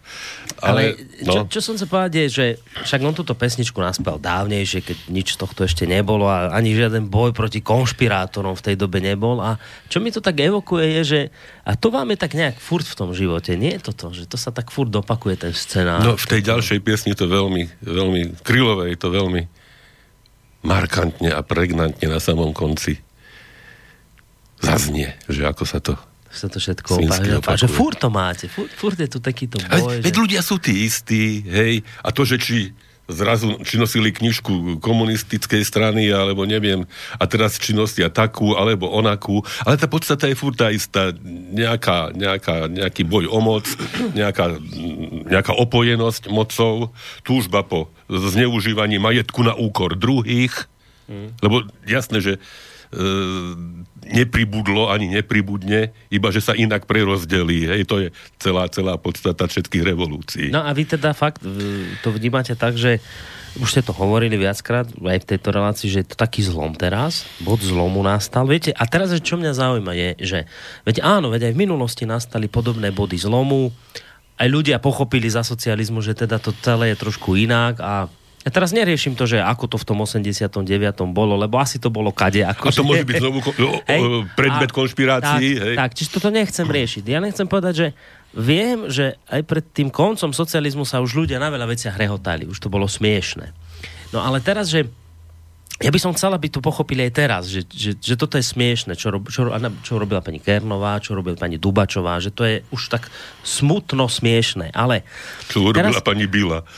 Ale, Ale no. čo, čo som sa povedať je, že však on túto pesničku naspel dávnejšie, keď nič tohto ešte nebolo a ani žiaden boj proti konšpirátorom v tej dobe nebol. A čo mi to tak evokuje je, že a to máme tak nejak furt v tom živote, nie je toto, že to sa tak furt opakuje ten scenár. No v tej ďalšej piesni to veľmi, veľmi krylové, je to veľmi markantne a pregnantne na samom konci zaznie, že ako sa to sa to všetko opáže. Že furt to máte, furt, furt je tu takýto boj. Veď že... ľudia sú tí istí, hej, a to, že či zrazu či nosili knižku komunistickej strany, alebo neviem, a teraz či nosia takú, alebo onakú, ale tá podstata je furt tá istá, nejaká, nejaká, nejaký boj o moc, nejaká, nejaká opojenosť mocov, túžba po zneužívaní majetku na úkor druhých, mm. lebo jasné, že E, nepribudlo ani nepribudne, iba že sa inak prerozdelí. Hej, to je celá, celá podstata všetkých revolúcií. No a vy teda fakt to vnímate tak, že už ste to hovorili viackrát aj v tejto relácii, že je to taký zlom teraz, bod zlomu nastal. Viete, a teraz, čo mňa zaujíma je, že veď áno, veď aj v minulosti nastali podobné body zlomu, aj ľudia pochopili za socializmu, že teda to celé je trošku inak a ja teraz neriešim to, že ako to v tom 89. bolo, lebo asi to bolo kade. Ako, a to že... môže byť znovu [LAUGHS] hej, predmet a, konšpirácií. Tak, hej. tak, čiže toto nechcem riešiť. Ja nechcem povedať, že viem, že aj pred tým koncom socializmu sa už ľudia na veľa veciach rehotali. Už to bolo smiešne. No ale teraz, že ja by som chcela, aby to pochopili aj teraz, že, že, že toto je smiešne, čo, rob, čo, čo robila pani Kernová, čo robila pani Dubačová, že to je už tak smutno smiešne, ale... Čo robila teraz, pani Bila.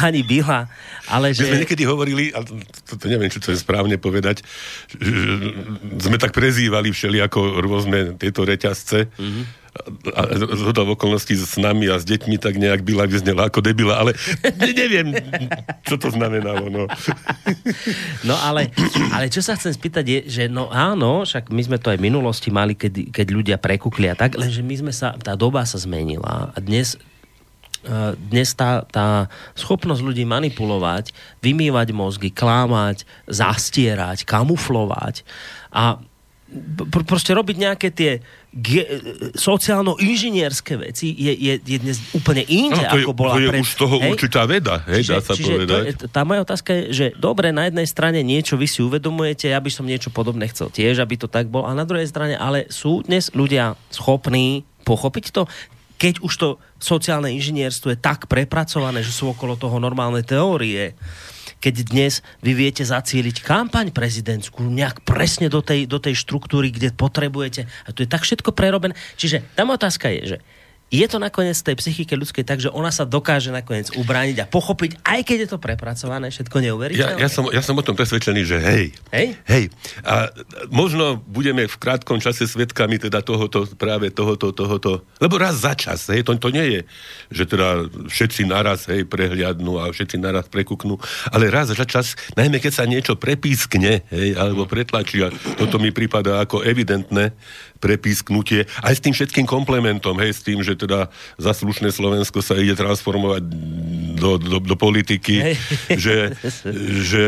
pani Bila, ale že... My sme niekedy hovorili, a to, to neviem, či to je správne povedať, že sme tak prezývali všeli ako rôzne tieto reťazce, mm-hmm a zhoda v okolností s nami a s deťmi tak nejak byla vyznela ako debila, ale neviem, čo to znamenalo. No, no ale, ale čo sa chcem spýtať je, že no áno, však my sme to aj v minulosti mali, keď, keď ľudia prekukli a tak, lenže my sme sa, tá doba sa zmenila a dnes e, dnes tá, tá schopnosť ľudí manipulovať, vymývať mozgy, klámať, zastierať, kamuflovať a pr- proste robiť nejaké tie ge- sociálno-inžinierské veci je, je, je dnes úplne inde, no, ako bola to je pred... už toho hej? určitá veda, hej, čiže, dá sa čiže povedať. To je, tá moja otázka je, že dobre, na jednej strane niečo vy si uvedomujete, ja by som niečo podobné chcel tiež, aby to tak bolo, a na druhej strane, ale sú dnes ľudia schopní pochopiť to, keď už to sociálne inžinierstvo je tak prepracované, že sú okolo toho normálne teórie, keď dnes vy viete zacieliť kampaň prezidentskú nejak presne do tej, do tej štruktúry, kde potrebujete. A to je tak všetko prerobené. Čiže tam otázka je, že je to nakoniec tej psychike ľudskej tak, že ona sa dokáže nakoniec ubrániť a pochopiť, aj keď je to prepracované, všetko neuveriteľné? Ja, ja, som, ja som o tom presvedčený, že hej. Hej? Hej. A možno budeme v krátkom čase svetkami teda tohoto, práve tohoto, tohoto, lebo raz za čas, hej, to, to nie je, že teda všetci naraz, hej, prehliadnú a všetci naraz prekuknú, ale raz za čas, najmä keď sa niečo prepískne, hej, alebo pretlačí, a toto mi prípada ako evidentné, prepísknutie, aj s tým všetkým komplementom, hej, s tým, že teda za slušné Slovensko sa ide transformovať do, do, do politiky, že, že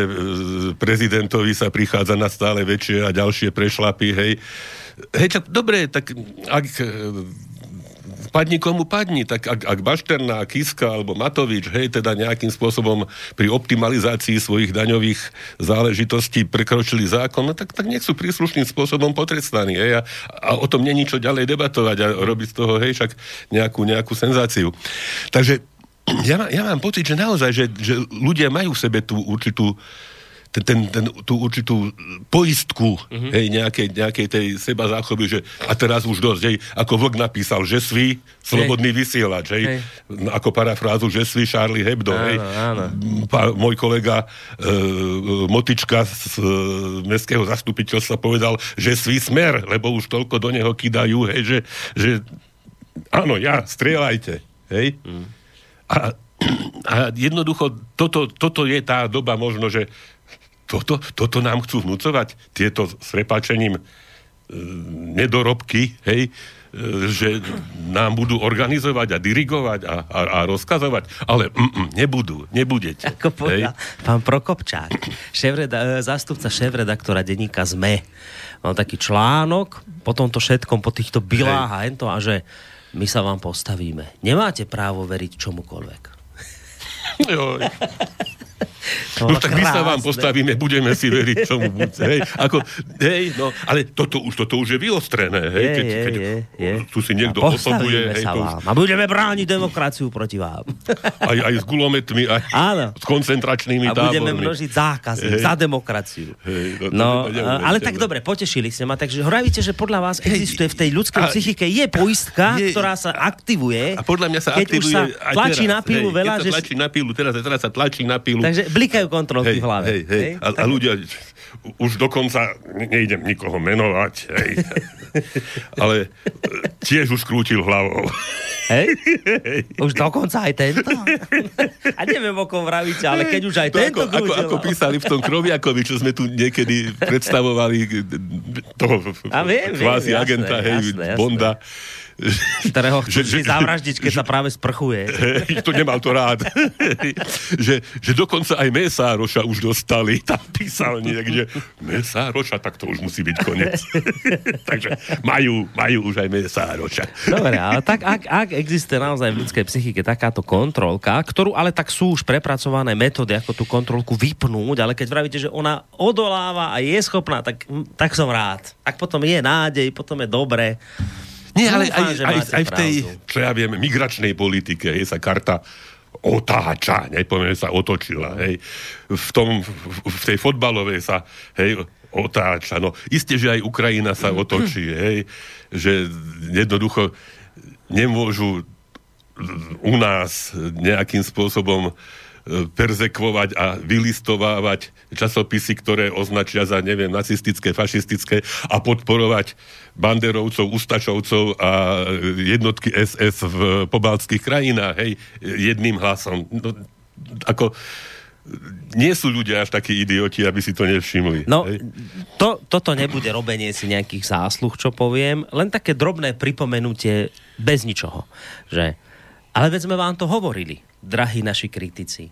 prezidentovi sa prichádza na stále väčšie a ďalšie prešlapy, hej. Hej, tak dobre, tak ak padni komu padni, tak ak, ak Bašterná, Kiska alebo Matovič, hej, teda nejakým spôsobom pri optimalizácii svojich daňových záležitostí prekročili zákon, no tak, tak nech sú príslušným spôsobom potrestaní, hej, a, a o tom není čo ďalej debatovať a robiť z toho, hej, však nejakú, nejakú senzáciu. Takže [CLEARS THROAT] ja, ja mám pocit, že naozaj, že, že ľudia majú v sebe tú určitú ten, ten, ten, tú určitú poistku mm-hmm. hej, nejakej, nejakej tej seba záchoby, že a teraz už dosť, hej, ako Vlk napísal, že svý slobodný hej. vysielač, hej, hej. ako parafrázu, že svý Charlie Hebdo, áno, hej. Áno. Pá, môj kolega e, Motička z e, mestského zastupiteľstva povedal, že svý smer, lebo už toľko do neho kidajú, hej, že, že áno, ja, strieľajte, hej. Mm. A, a jednoducho, toto, toto je tá doba možno, že toto, toto nám chcú vnúcovať, tieto s prepáčením e, nedorobky, hej, e, že nám budú organizovať a dirigovať a, a, a rozkazovať, ale mm, mm, nebudú, nebudete. Ako povedal hej. pán Prokopčák, šéfreda, e, zástupca šéf-redaktora denníka ZME, mal taký článok po tomto všetkom, po týchto bilách hej. a ento, a že my sa vám postavíme. Nemáte právo veriť čomukoľvek. [LAUGHS] To no tak my sa vám postavíme, budeme si veriť, čomu. Hej, ako, hej, no, ale toto už, toto už je vyostrené. Hej, je, keď, je, keď je, je. tu si niekto osobuje. Hej, to už... A budeme brániť demokraciu proti vám. [LAUGHS] Aj, aj s gulometmi, aj Áno. s koncentračnými a tábormi. A budeme množiť zákazy hej. za demokraciu. Hej, no, no ale tak dobre, potešili ste ma. Takže hovoríte, že podľa vás existuje v tej ľudskej psychike je poistka, je, ktorá sa aktivuje. A podľa mňa sa keď aktivuje už sa tlačí teraz, na pilu hej, veľa. Keď sa tlačí na pilu, teraz, teraz sa tlačí na pilu. Takže blikajú kontrolky hej, v hlave. Hej, hej. hej. A, a ľudia, už dokonca, nejdem nikoho menovať, hej, [LAUGHS] ale e, tiež už krútil hlavou. Hej? Už dokonca aj tento? [LAUGHS] A neviem, o kom vravíte, ale keď už aj to tento ako, ako, ako písali v tom Kroviakovi, čo sme tu niekedy predstavovali toho A viem, kvázi viem, agenta, jasné, hej, jasné, jasné. Ktorého chcú že, zavraždiť, keď že, sa práve sprchuje. [LAUGHS] to nemal to rád. [LAUGHS] že, že dokonca aj Mesároša už dostali. Tam písal niekde Mesároša, tak to už musí byť koniec. [LAUGHS] Takže majú, majú už aj Mesároša. Dobre, ale tak ak, ak existuje naozaj v ľudskej psychike takáto kontrolka, ktorú ale tak sú už prepracované metódy, ako tú kontrolku vypnúť, ale keď vravíte, že ona odoláva a je schopná, tak, tak som rád. Tak potom je nádej, potom je dobre. Nie, ale aj, aj, aj v tej, čo ja viem, migračnej politike je sa karta otáča, nepoviem, sa otočila, hej. V, tom, v tej fotbalovej sa, hej, otáča. No, isté, že aj Ukrajina sa [CLEARS THROAT] otočí, hej, že jednoducho nemôžu u nás nejakým spôsobom perzekvovať a vylistovávať časopisy, ktoré označia za, neviem, nacistické, fašistické a podporovať banderovcov, ustačovcov a jednotky SS v pobaltských krajinách, hej, jedným hlasom. No, ako, nie sú ľudia až takí idioti, aby si to nevšimli. No, to, toto nebude robenie si nejakých zásluh, čo poviem, len také drobné pripomenutie bez ničoho, že ale veď sme vám to hovorili, drahí naši kritici,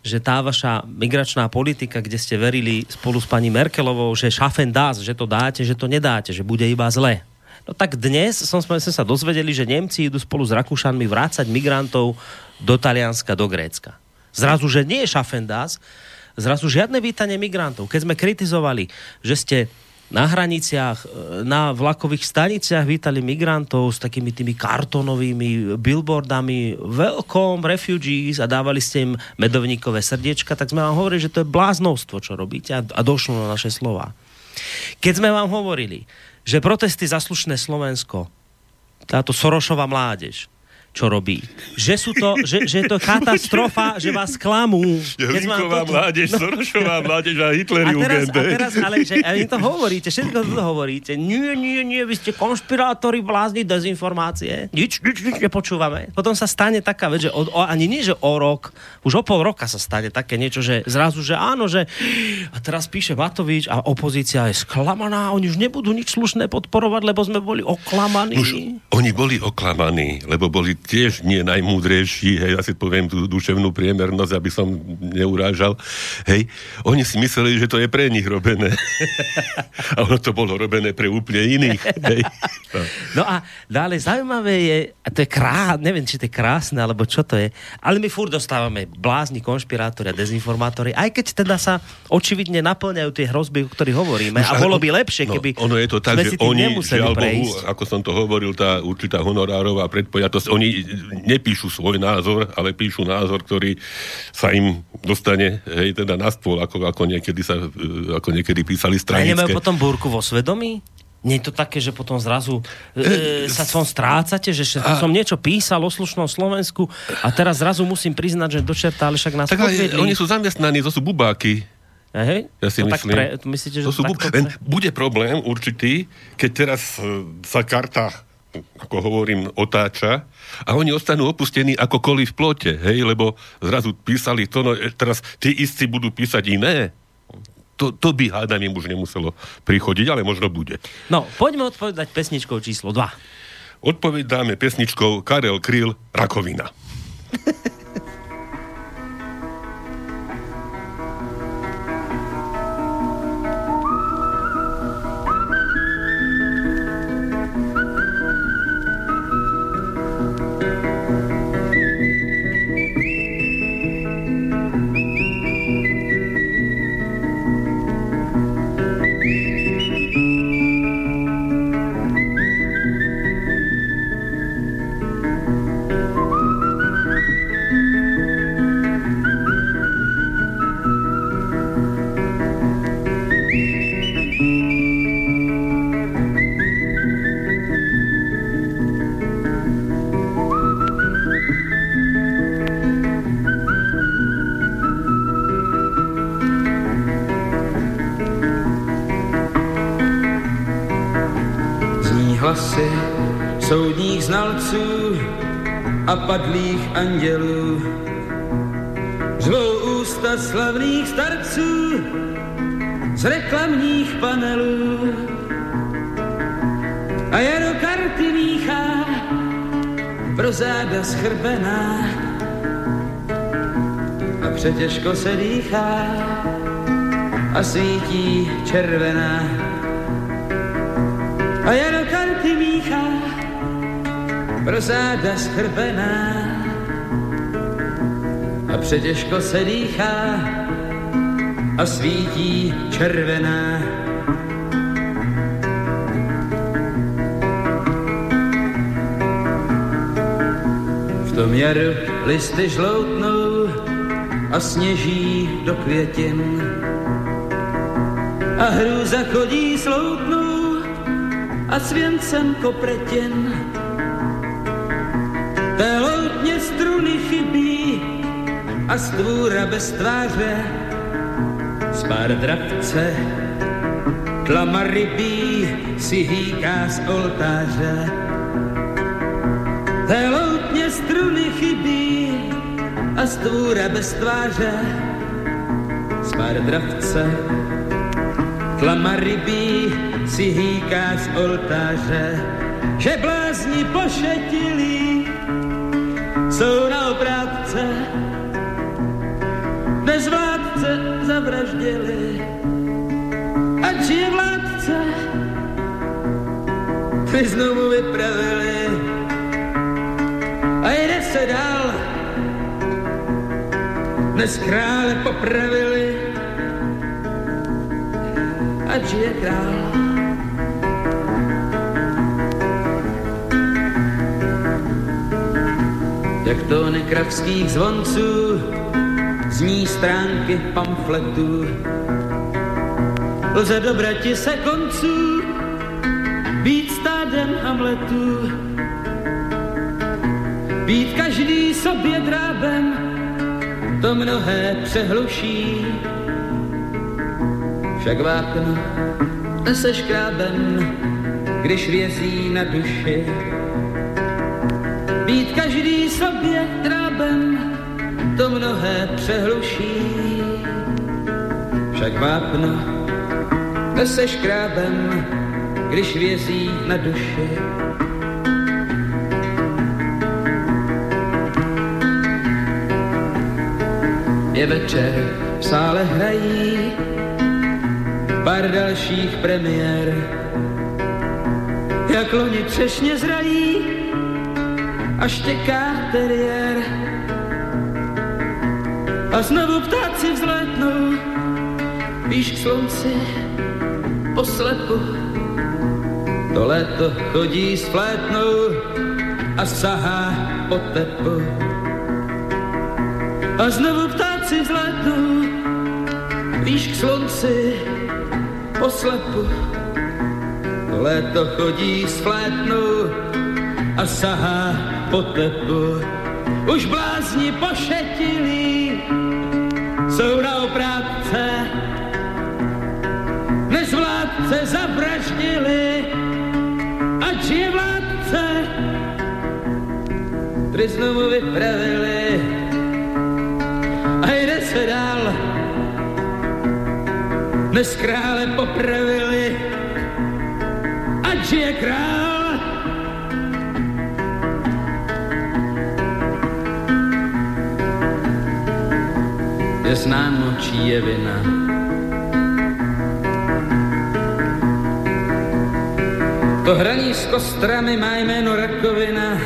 že tá vaša migračná politika, kde ste verili spolu s pani Merkelovou, že schaffen das, že to dáte, že to nedáte, že bude iba zle. No tak dnes som sme sa dozvedeli, že Nemci idú spolu s Rakúšanmi vrácať migrantov do Talianska, do Grécka. Zrazu, že nie je schaffen das, zrazu žiadne vítanie migrantov. Keď sme kritizovali, že ste na hraniciach, e, na vlakových staniciach vítali migrantov s takými tými kartonovými billboardami Welcome refugees a dávali ste im medovníkové srdiečka, tak sme vám hovorili, že to je bláznostvo, čo robíte a, a došlo na naše slova. Keď sme vám hovorili, že protesty za slušné Slovensko, táto Sorošová mládež, čo robí. Že, sú to, že, že je to katastrofa, že vás klamú. Hlinková to... mládež, no. Sorošová mládež a Hitler a teraz, a teraz, ale že, a vy to hovoríte, všetko to hovoríte. Nie, nie, nie, vy ste konšpirátori, blázni, dezinformácie. Nič, nič, nič nepočúvame. Potom sa stane taká vec, že o, o, ani nie, že o rok, už o pol roka sa stane také niečo, že zrazu, že áno, že a teraz píše Matovič a opozícia je sklamaná, oni už nebudú nič slušné podporovať, lebo sme boli oklamaní. Už oni boli oklamaní, lebo boli tiež nie najmúdrejší, hej, ja si poviem tú duševnú priemernosť, aby som neurážal, hej, oni si mysleli, že to je pre nich robené. [LAUGHS] a ono to bolo robené pre úplne iných, hej. No, no a dále zaujímavé je, a to je krás, neviem, či to je krásne, alebo čo to je, ale my furt dostávame blázni, konšpirátori a dezinformátori, aj keď teda sa očividne naplňajú tie hrozby, o ktorých hovoríme. a bolo by lepšie, no, keby ono je to tak, že oni, žiaľ Bohu, ako som to hovoril, tá určitá honorárová predpojatosť, oni nepíšu svoj názor, ale píšu názor, ktorý sa im dostane hej, teda na stôl, ako, ako, niekedy sa, e, ako niekedy písali stranické. A nemajú potom búrku vo svedomí? Nie je to také, že potom zrazu e, sa som strácate, že a... som niečo písal o slušnom Slovensku a teraz zrazu musím priznať, že dočerta, ale však nás tak ale oni sú zamestnaní, to sú bubáky. Hej? Ja si no myslím. Pre, myslíte, že to sú bub... Len bude problém určitý, keď teraz e, sa karta ako hovorím, otáča a oni ostanú opustení ako koli v plote, hej, lebo zrazu písali to, no e, teraz tí istí budú písať iné. To, to by, hádam, im už nemuselo prichodiť, ale možno bude. No, poďme odpovedať pesničkou číslo 2. Odpovedáme pesničkou Karel Kryl Rakovina. [LAUGHS] padlých andělů. Řvou ústa slavných starců z reklamních panelů. A jaro karty míchá pro záda schrbená a přetěžko se dýchá a svítí červená. A jaro pro záda schrbená a přetěžko se dýchá a svítí červená. V tom jaru listy žloutnou a sněží do květin a hrůza chodí sloutnou a svěncem kopretin. Té loutně struny chybí a stvůra bez tváře. Z pár dravce tlama rybí si hýká z oltáře. Té struny chybí a stvůra bez tváře. Z pár dravce tlama rybí si hýká z oltáře, že blázni pošetilí jsou na obrátce, dnes vládce zavraždili. Ať je vládce, ty znovu vypravili a jde se dál. Dnes krále popravili, ať je král. Jak tóny kravských zvonců zní stránky pamfletů. Lze dobrati se konců, být stádem Hamletů. Být každý sobě drábem, to mnohé přehluší. Však vápno nese škrábem, když vězí na duši. Být každý sobě drábem, to mnohé přehluší. Však vápno nese škrábem, když vězí na duši. Je večer, v sále hrají pár dalších premiér. Jak loni třešně zrají a štěká teriér. A znovu ptáci vzlétnou, výš k slunci, poslepu. To léto chodí s flétnou a sahá po tepu. A znovu ptáci vzlétnou, výš k slunci, poslepu. To léto chodí s flétnou a sahá po tepu. Už blázni pošetilí jsou na oprátce, než vládce zavraždili, ať je vládce, který znovu vypravili a jde se dál. Dnes krále popravili, ať je král. Čí je vina. To hraní s kostrami má jméno rakovina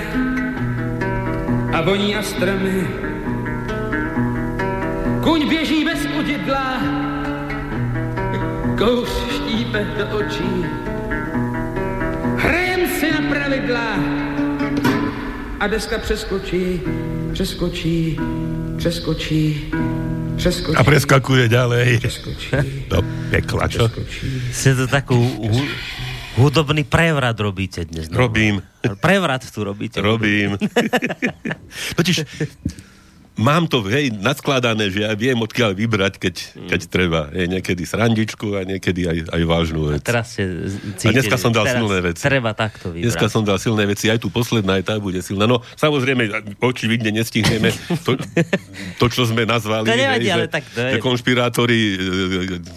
a voní astrami. Kuň běží bez udidla, kouř štípe do očí. Hrajem si na pravidla a deska přeskočí, přeskočí, přeskočí, přeskočí. A preskakuje ďalej. Přeskočí. Do pekla, čo? Ste to takú hu- hudobný prevrat robíte dnes. no. Robím. Prevrat tu robíte. Robím. [LAUGHS] Totiž mám to hej, naskladané, že ja viem odkiaľ vybrať, keď, mm. keď treba. Hej, niekedy srandičku a niekedy aj, aj vážnu vec. A teraz ste cítili, a dneska som dal silné veci. Treba takto vybrať. Dneska som dal silné veci, aj tu posledná, aj tá bude silná. No, samozrejme, očividne nestihneme to, to čo sme nazvali, to nevadí, hej, ale že, tak to je... že konšpirátori, e,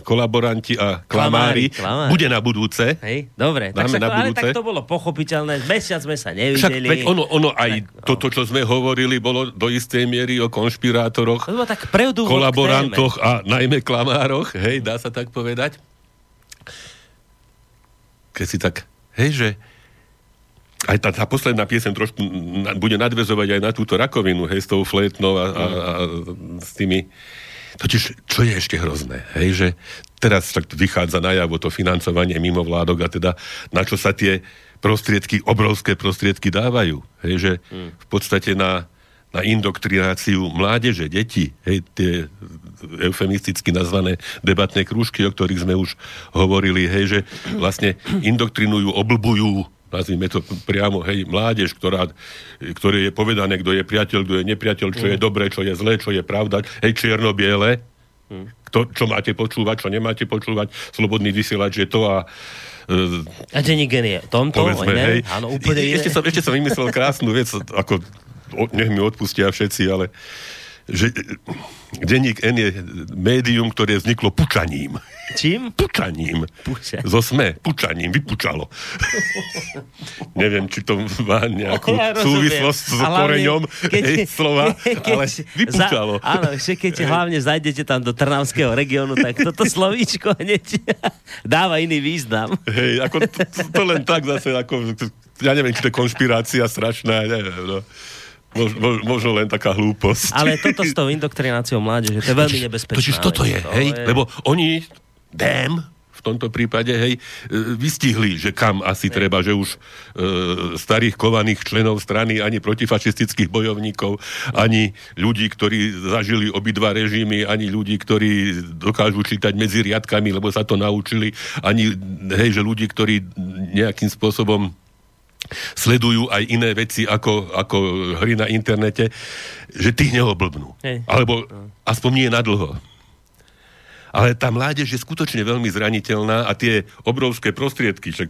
kolaboranti a klamári, klamári, klamári. bude na budúce. Hej, dobre, tak, na budúce. ale tak to bolo pochopiteľné. Mesiac sme sa nevideli. Však veď ono, ono aj tak, no. toto, čo sme hovorili, bolo do istej miery o konšpirátoroch, tak kolaborantoch a najmä klamároch, hej, dá sa tak povedať. Keď si tak, hej, že aj tá, tá posledná piesem trošku bude nadvezovať aj na túto rakovinu, hej, s tou flétnou a, a, a s tými... Totiž, čo je ešte hrozné, hej, že teraz tak vychádza najavo to financovanie mimo vládok a teda na čo sa tie prostriedky, obrovské prostriedky dávajú. Hej, že v podstate na na indoktrináciu mládeže, detí, hej, tie eufemisticky nazvané debatné krúžky, o ktorých sme už hovorili, hej, že vlastne indoktrinujú, oblbujú nazvime to priamo, hej, mládež, ktorá, ktoré je povedané, kto je priateľ, kto je nepriateľ, čo je mm. dobré, čo je zlé, čo je pravda, hej, čierno-biele, mm. kto, čo máte počúvať, čo nemáte počúvať, slobodný vysielač je to a a denník je tomto, povedzme, ne? hej, Áno, úplne ešte, som, ešte som vymyslel krásnu vec, ako nech mi odpustia všetci, ale že denník N je médium, ktoré vzniklo pučaním. Čím? Pučaním. Puča. Zo sme, pučaním, vypučalo. Neviem, či to má nejakú ja súvislosť s koreňom keď, hej, slova, [LAUGHS] keď, ale vypučalo. Za, áno, že keď hlavne zajdete tam do Trnavského regiónu, tak toto slovíčko hneď [LAUGHS] dáva iný význam. Hej, ako to, to len tak zase, ako, ja neviem, či to je konšpirácia strašná, neviem, no. Možno, možno len taká hlúposť. Ale toto s tou indoktrináciou mládeže, to je veľmi nebezpečné. Totiž toto je, to hej, je... lebo oni, damn, v tomto prípade, hej, e, vystihli, že kam asi hej. treba, že už e, starých kovaných členov strany, ani protifašistických bojovníkov, ani ľudí, ktorí zažili obidva režimy, ani ľudí, ktorí dokážu čítať medzi riadkami, lebo sa to naučili, ani, hej, že ľudí, ktorí nejakým spôsobom sledujú aj iné veci ako, ako hry na internete, že tých neoblbnú. Hej. Alebo aspoň nie na dlho. Ale tá mládež je skutočne veľmi zraniteľná a tie obrovské prostriedky, však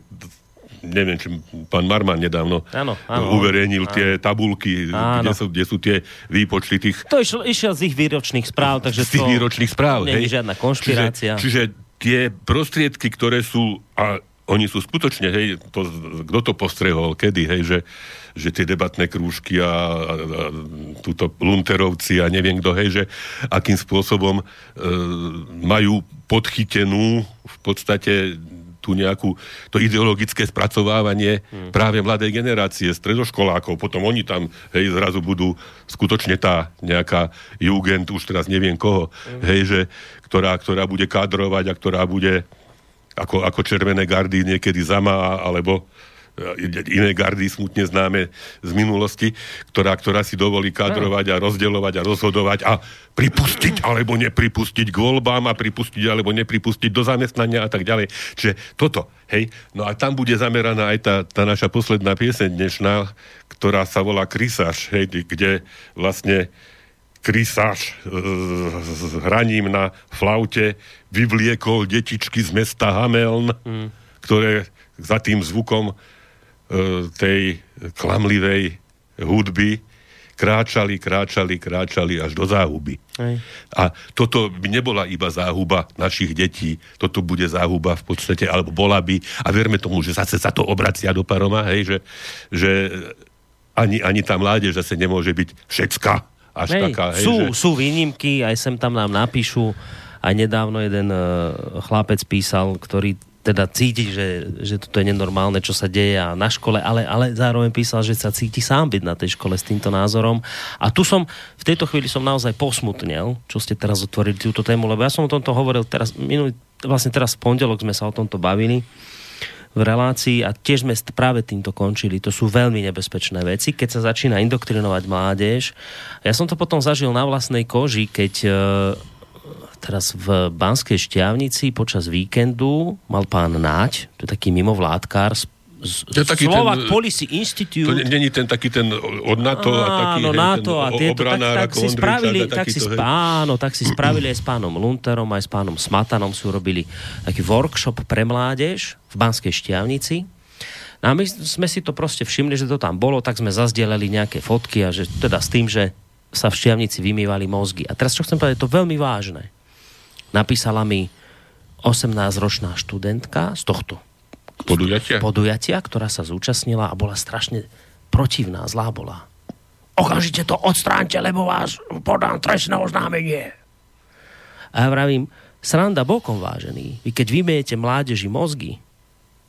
neviem, či pán Marman nedávno áno, áno, uverejnil áno. tie tabulky, kde sú, kde sú tie výpočty tých... To išiel, išiel z ich výročných správ, takže z tých to výročných správ, nie je žiadna konšpirácia. Čiže, čiže tie prostriedky, ktoré sú... A oni sú skutočne, hej, to, kto to postrehol, kedy, hej, že, že tie debatné krúžky a, a, a túto Lunterovci a neviem kto, hej, že akým spôsobom e, majú podchytenú v podstate tú nejakú, to ideologické spracovávanie hmm. práve mladej generácie, stredoškolákov, potom oni tam, hej, zrazu budú skutočne tá nejaká jugend, už teraz neviem koho, hmm. hej, že, ktorá, ktorá bude kadrovať a ktorá bude ako, ako červené gardy niekedy zama, alebo e, iné gardy smutne známe z minulosti, ktorá, ktorá si dovolí kadrovať a rozdeľovať a rozhodovať a pripustiť alebo nepripustiť k voľbám a pripustiť alebo nepripustiť do zamestnania a tak ďalej. Čiže toto, hej. No a tam bude zameraná aj tá, tá naša posledná pieseň dnešná, ktorá sa volá Krysáš, hej, kde vlastne krysáš e, s hraním na flaute vyvliekol detičky z mesta Hameln, mm. ktoré za tým zvukom e, tej klamlivej hudby kráčali, kráčali, kráčali až do záhuby. Hej. A toto by nebola iba záhuba našich detí, toto bude záhuba v podstate, alebo bola by, a verme tomu, že zase sa to obracia do paroma, hej, že, že ani, ani tá mládež zase nemôže byť všetká až hej, taká. Hej, sú, že... sú výnimky, aj sem tam nám napíšu. Aj nedávno jeden uh, chlapec písal, ktorý teda cíti, že, že toto je nenormálne, čo sa deje a na škole, ale, ale zároveň písal, že sa cíti sám byť na tej škole s týmto názorom. A tu som, v tejto chvíli som naozaj posmutnel, čo ste teraz otvorili túto tému, lebo ja som o tomto hovoril teraz, minulý, vlastne teraz v pondelok sme sa o tomto bavili v relácii a tiež sme práve týmto končili. To sú veľmi nebezpečné veci, keď sa začína indoktrinovať mládež. Ja som to potom zažil na vlastnej koži, keď e, teraz v Banskej šťavnici počas víkendu mal pán Náť, to je taký mimovládkár, to taký Slovak ten, Policy Institute. To není ten taký ten od NATO a taký áno, hej, NATO a tieto, tak, tak, si spravili, tak si, áno, tak si spravili aj s pánom Lunterom, aj s pánom Smatanom si urobili taký workshop pre mládež v Banskej Štiavnici. No a my sme si to proste všimli, že to tam bolo, tak sme zazdielali nejaké fotky a že teda s tým, že sa v Štiavnici vymývali mozgy. A teraz čo chcem povedať, je to veľmi vážne. Napísala mi 18-ročná študentka z tohto podujatia? podujatia, ktorá sa zúčastnila a bola strašne protivná, zlá bola. Okamžite to odstránte, lebo vás podám trestné oznámenie. A ja vravím, sranda bokom vážený. Vy keď vymejete mládeži mozgy,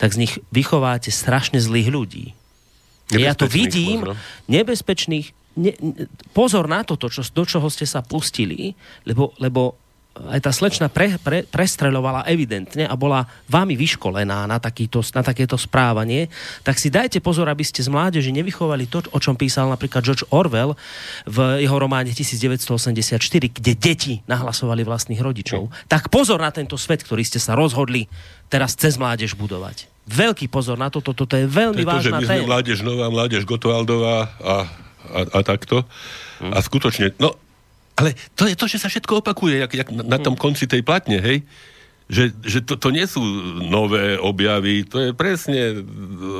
tak z nich vychováte strašne zlých ľudí. Ja to vidím, pozor. nebezpečných, ne, pozor na toto, čo, do čoho ste sa pustili, lebo, lebo aj tá slečna pre, pre, prestreľovala evidentne a bola vami vyškolená na, takýto, na takéto správanie, tak si dajte pozor, aby ste z mládeže nevychovali to, o čom písal napríklad George Orwell v jeho románe 1984, kde deti nahlasovali vlastných rodičov. Tak pozor na tento svet, ktorý ste sa rozhodli teraz cez mládež budovať. Veľký pozor na toto, toto je veľmi to vážna téma. My sme mládež nová, mládež Gotoaldová a, a, a takto. Hmm. A skutočne, no ale to je to, že sa všetko opakuje, jak, jak na tom konci tej platne, hej? Že, že to, to nie sú nové objavy, to je presne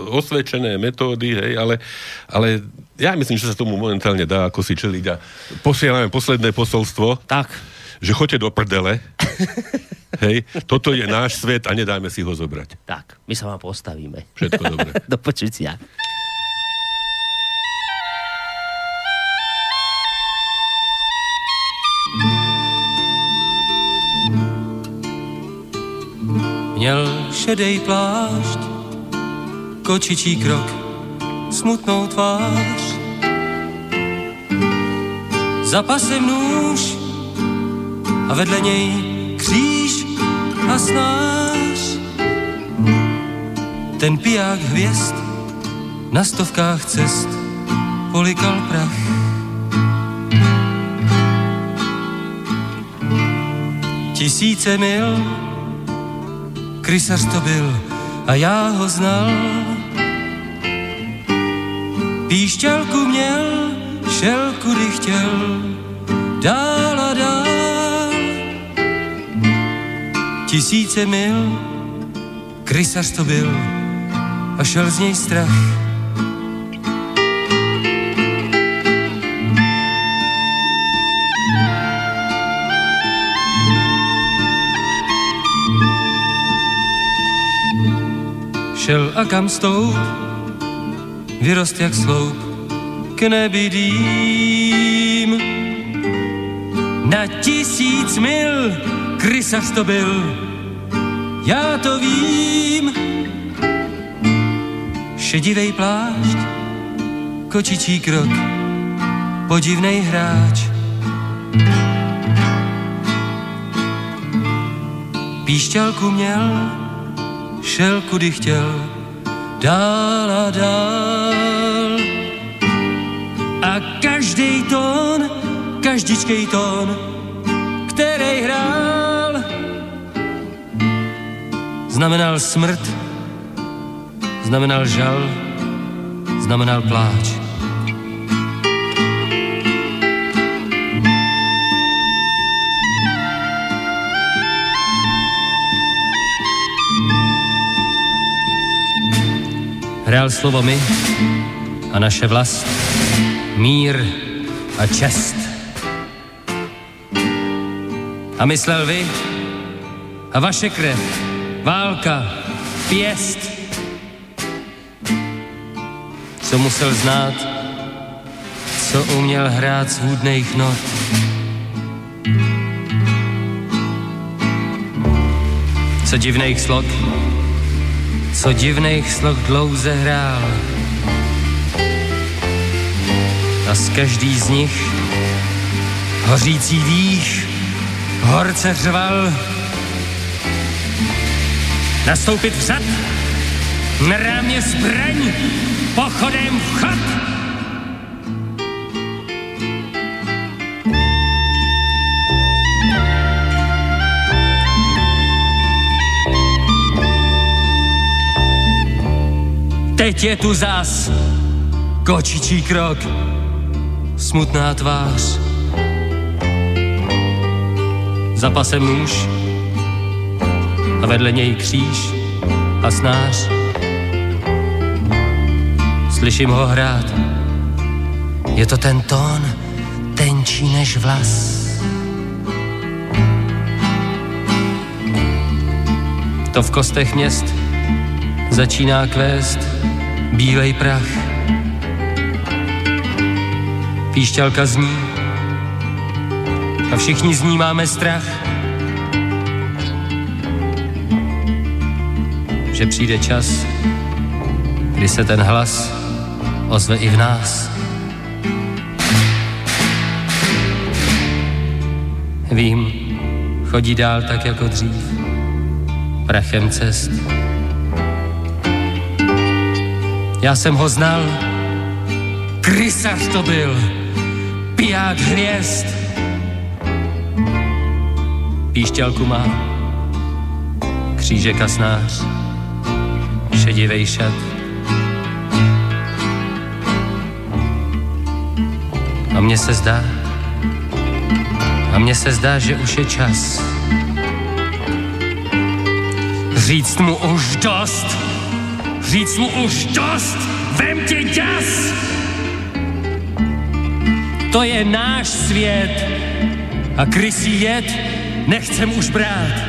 osvedčené metódy, hej, ale, ale ja myslím, že sa tomu momentálne dá ako si čeliť a posielame posledné posolstvo. Tak. Že choďte do prdele. [LAUGHS] hej, toto je náš svet a nedáme si ho zobrať. Tak, my sa vám postavíme. Všetko dobre. [LAUGHS] do počutia. Šedej plášť, kočičí krok, smutnou tvář. Za pasem nůž a vedle něj kříž a snář. Ten piják hvězd na stovkách cest polikal prach. Tisíce mil krysař to byl a já ho znal. Píšťalku měl, šel kudy chtěl, dál a dál. Tisíce mil, krysař to byl a šel z něj strach. Šel a kam stoup, vyrost jak sloup k nebydým. Na tisíc mil krysař to byl, já to vím. Šedivej plášť, kočičí krok, podivnej hráč. Píšťalku měl, šel kudy chtěl, dál a dál. A každý tón, každičkej tón, který hrál, znamenal smrt, znamenal žal, znamenal pláč. Hrál slovo my a naše vlast, mír a čest. A myslel vy a vaše krev, válka, pěst. Co musel znát, co uměl hrát svůdných not. Co divných slok, co divných sloh dlouze hrál. A z každý z nich hořící dých horce řval. Nastoupit vzad, na rámě zbraň, pochodem vchod. Teď je tu zas kočičí krok, smutná tvář. Za pasem nůž a vedle něj kříž a snář. Slyším ho hrát, je to ten tón, tenčí než vlas. To v kostech měst začíná kvést bílej prach. Píšťalka zní a všichni z ní máme strach. Že přijde čas, kdy se ten hlas ozve i v nás. Vím, chodí dál tak jako dřív, prachem cest. Já jsem ho znal, krysař to byl, piják hvězd. Píšťalku má, křížek a snář, šedivej šat. A mně se zdá, a mně se zdá, že už je čas říct mu už dost, říct mu už dost, vem tě děs! To je náš svět a krysí jed nechcem už brát.